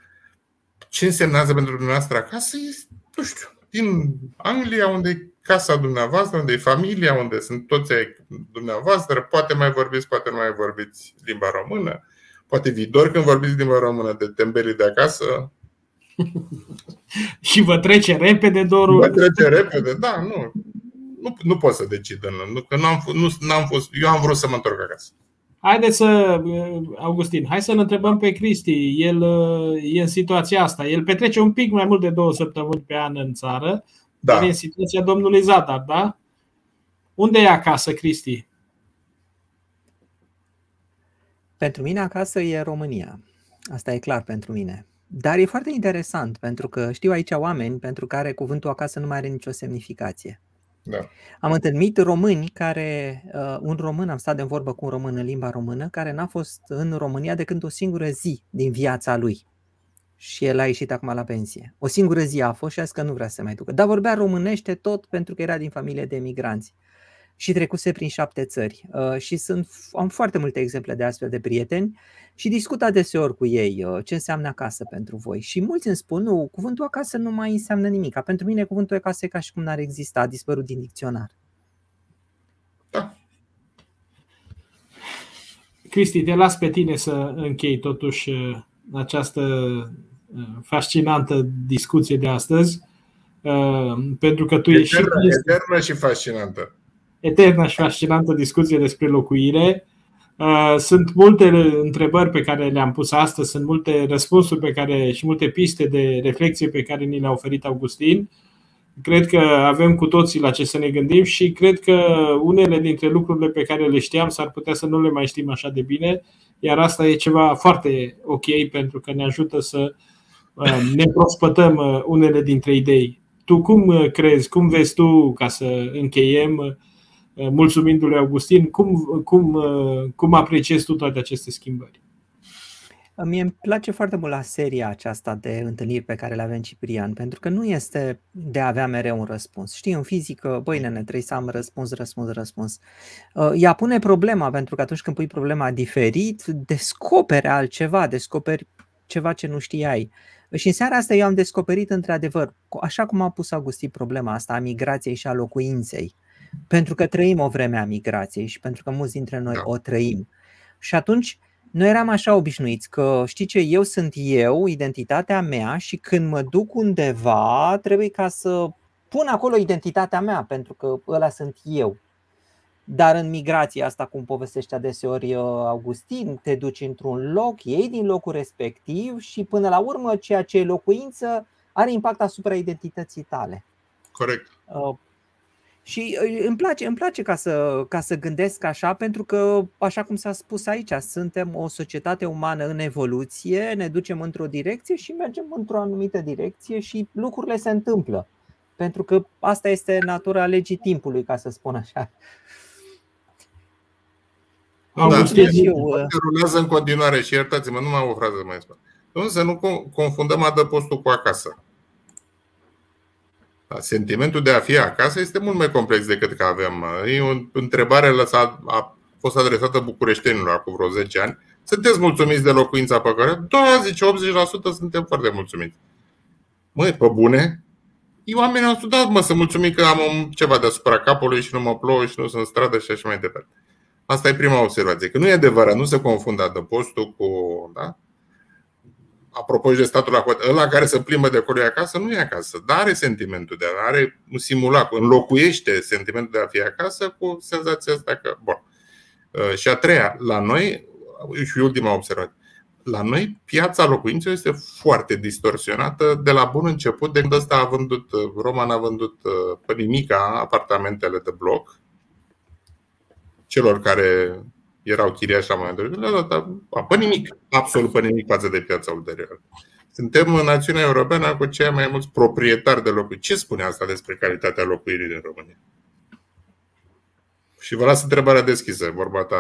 Ce însemnează pentru dumneavoastră acasă? Este, nu știu, din Anglia, unde casa dumneavoastră, unde e familia, unde sunt toți ai dumneavoastră, poate mai vorbiți, poate nu mai vorbiți limba română, poate viitor când vorbiți limba română de tembelii de acasă. și vă trece repede dorul. Vă trece repede, da, nu. Nu, nu pot să decid, nu, că nu am, nu, n-am fost, eu am vrut să mă întorc acasă. Haideți să, Augustin, hai să-l întrebăm pe Cristi. El e în situația asta. El petrece un pic mai mult de două săptămâni pe an în țară, da. Dar în situația domnului Zadar, da? Unde e acasă, Cristi? Pentru mine acasă e România. Asta e clar pentru mine. Dar e foarte interesant pentru că știu aici oameni pentru care cuvântul acasă nu mai are nicio semnificație. Da. Am întâlnit români care, uh, un român, am stat de vorbă cu un român în limba română, care n-a fost în România decât o singură zi din viața lui și el a ieșit acum la pensie. O singură zi a fost și a zis că nu vrea să se mai ducă. Dar vorbea românește tot pentru că era din familie de emigranți și trecuse prin șapte țări. Uh, și sunt, am foarte multe exemple de astfel de prieteni și discut adeseori cu ei uh, ce înseamnă acasă pentru voi. Și mulți îmi spun, nu, cuvântul acasă nu mai înseamnă nimic. Pentru mine cuvântul acasă e ca și cum n-ar exista, a dispărut din dicționar. Da. Cristi, te las pe tine să închei totuși uh, această fascinantă discuție de astăzi, uh, pentru că tu eternă, ești. Eternă și fascinantă. eternă și fascinantă discuție despre locuire. Uh, sunt multe întrebări pe care le-am pus astăzi, sunt multe răspunsuri pe care și multe piste de reflexie pe care ni le-a oferit Augustin. Cred că avem cu toții la ce să ne gândim și cred că unele dintre lucrurile pe care le știam s-ar putea să nu le mai știm așa de bine, iar asta e ceva foarte ok pentru că ne ajută să uh, ne prospătăm uh, unele dintre idei. Tu cum crezi, cum vezi tu, ca să încheiem, mulțumindu-lui Augustin, cum, cum, cum apreciezi tu toate aceste schimbări? Mie îmi place foarte mult la seria aceasta de întâlniri pe care le avem Ciprian, pentru că nu este de a avea mereu un răspuns. Știi, în fizică, băi nene, trebuie să am răspuns, răspuns, răspuns. Uh, ea pune problema, pentru că atunci când pui problema diferit, descoperi altceva, descoperi ceva ce nu știai. Și în seara asta eu am descoperit într-adevăr, așa cum a pus Augustin problema asta a migrației și a locuinței, pentru că trăim o vreme a migrației și pentru că mulți dintre noi da. o trăim. Și atunci noi eram așa obișnuiți că știi ce, eu sunt eu, identitatea mea și când mă duc undeva trebuie ca să pun acolo identitatea mea pentru că ăla sunt eu. Dar în migrația asta, cum povestește adeseori uh, Augustin, te duci într-un loc, iei din locul respectiv și până la urmă ceea ce e locuință are impact asupra identității tale. Corect. Uh, și uh, îmi place, îmi place ca, să, ca să gândesc așa, pentru că, așa cum s-a spus aici, suntem o societate umană în evoluție, ne ducem într-o direcție și mergem într-o anumită direcție și lucrurile se întâmplă. Pentru că asta este natura legii timpului, ca să spun așa. Da, eu, uh, rulează în continuare și iertați-mă, nu mai am o frază mai spun. Să nu confundăm adăpostul cu acasă. Da, sentimentul de a fi acasă este mult mai complex decât că avem. E o întrebare lăsat, a fost adresată bucureștenilor acum vreo 10 ani. Sunteți mulțumiți de locuința pe care? Da, zice, 80% suntem foarte mulțumiți. Măi, pe bune? Eu oamenii au studat, mă, să mulțumim că am ceva deasupra capului și nu mă plouă și nu sunt în stradă și așa mai departe. Asta e prima observație. Că nu e adevărat, nu se confundă adăpostul cu. Da? Apropo de statul la ăla care se plimbă de acolo acasă, nu e acasă, dar are sentimentul de a are un simulat, înlocuiește sentimentul de a fi acasă cu senzația asta că, bun. Uh, și a treia, la noi, și ultima observație, la noi piața locuințelor este foarte distorsionată de la bun început, de când ăsta a vândut, uh, Roman a vândut uh, pe nimica apartamentele de bloc celor care erau chiriași la momentul respectiv, pe nimic, absolut pe nimic față de piața ulterioară. Suntem în națiunea europeană cu cei mai mulți proprietari de locuri. Ce spune asta despre calitatea locuirii din România? Și vă las întrebarea deschisă, vorba ta.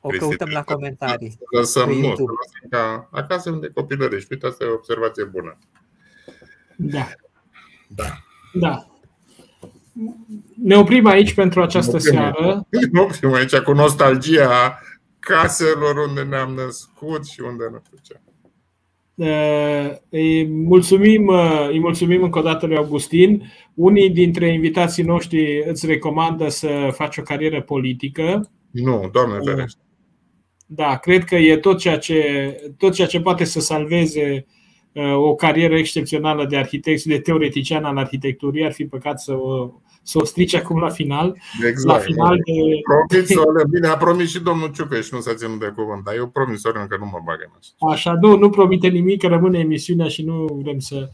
O căutăm la comentarii. Lăsăm, nu, lăsăm ca acasă unde copilărești. Uite, asta e o observație bună. Da. Da. Da. Ne oprim aici pentru această oprim, seară. Ne oprim aici cu nostalgia caselor unde ne-am născut și unde nu știu ce. Îi mulțumim, îi mulțumim încă o dată lui Augustin. Unii dintre invitații noștri îți recomandă să faci o carieră politică. Nu, doamne ferește. Da, cred că e tot ceea ce, tot ceea ce poate să salveze o carieră excepțională de arhitect și de teoretician al arhitecturii. Ar fi păcat să o, să o strice acum la final. Exact. La final de... Promis, bine, a promis și domnul Ciucă și nu s-a ținut de cuvânt, dar eu promis Sorin că nu mă bag în așa. Așa, nu, nu promite nimic, că rămâne emisiunea și nu vrem să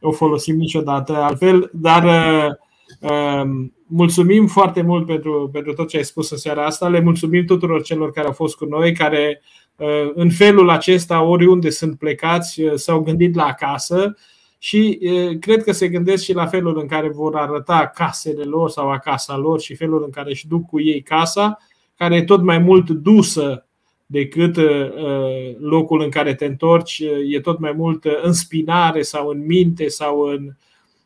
o folosim niciodată altfel, dar uh, um, mulțumim foarte mult pentru, pentru tot ce ai spus în seara asta. Le mulțumim tuturor celor care au fost cu noi, care uh, în felul acesta, oriunde sunt plecați, uh, s-au gândit la acasă și cred că se gândesc și la felul în care vor arăta casele lor sau acasa lor și felul în care își duc cu ei casa, care e tot mai mult dusă decât locul în care te întorci, e tot mai mult în spinare sau în minte sau în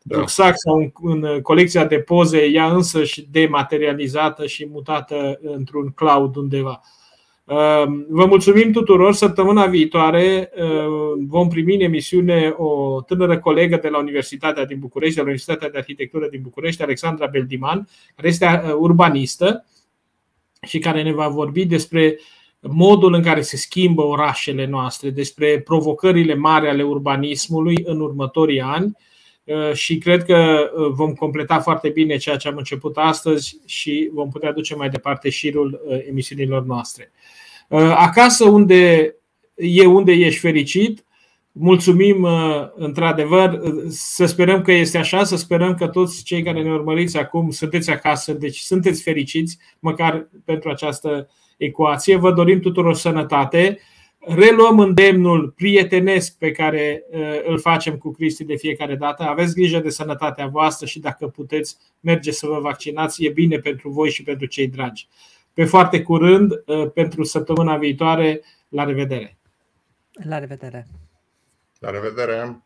da. rucsac sau în, în colecția de poze, ea însă și dematerializată și mutată într-un cloud undeva. Ehm, vă mulțumim tuturor. Săptămâna viitoare ehm, vom primi în emisiune o tânără colegă de la Universitatea din București, de la Universitatea de Arhitectură din București, Alexandra Beldiman, care este uh, urbanistă și care ne va vorbi despre modul în care se schimbă orașele noastre, despre provocările mari ale urbanismului în următorii ani și cred că vom completa foarte bine ceea ce am început astăzi și vom putea duce mai departe șirul emisiunilor noastre. Acasă unde e unde ești fericit, Mulțumim într-adevăr, să sperăm că este așa, să sperăm că toți cei care ne urmăriți acum sunteți acasă, deci sunteți fericiți, măcar pentru această ecuație. Vă dorim tuturor sănătate. Reluăm îndemnul prietenesc pe care îl facem cu Cristi de fiecare dată. Aveți grijă de sănătatea voastră și dacă puteți merge să vă vaccinați, e bine pentru voi și pentru cei dragi. Pe foarte curând, pentru săptămâna viitoare, la revedere! La revedere! La revedere!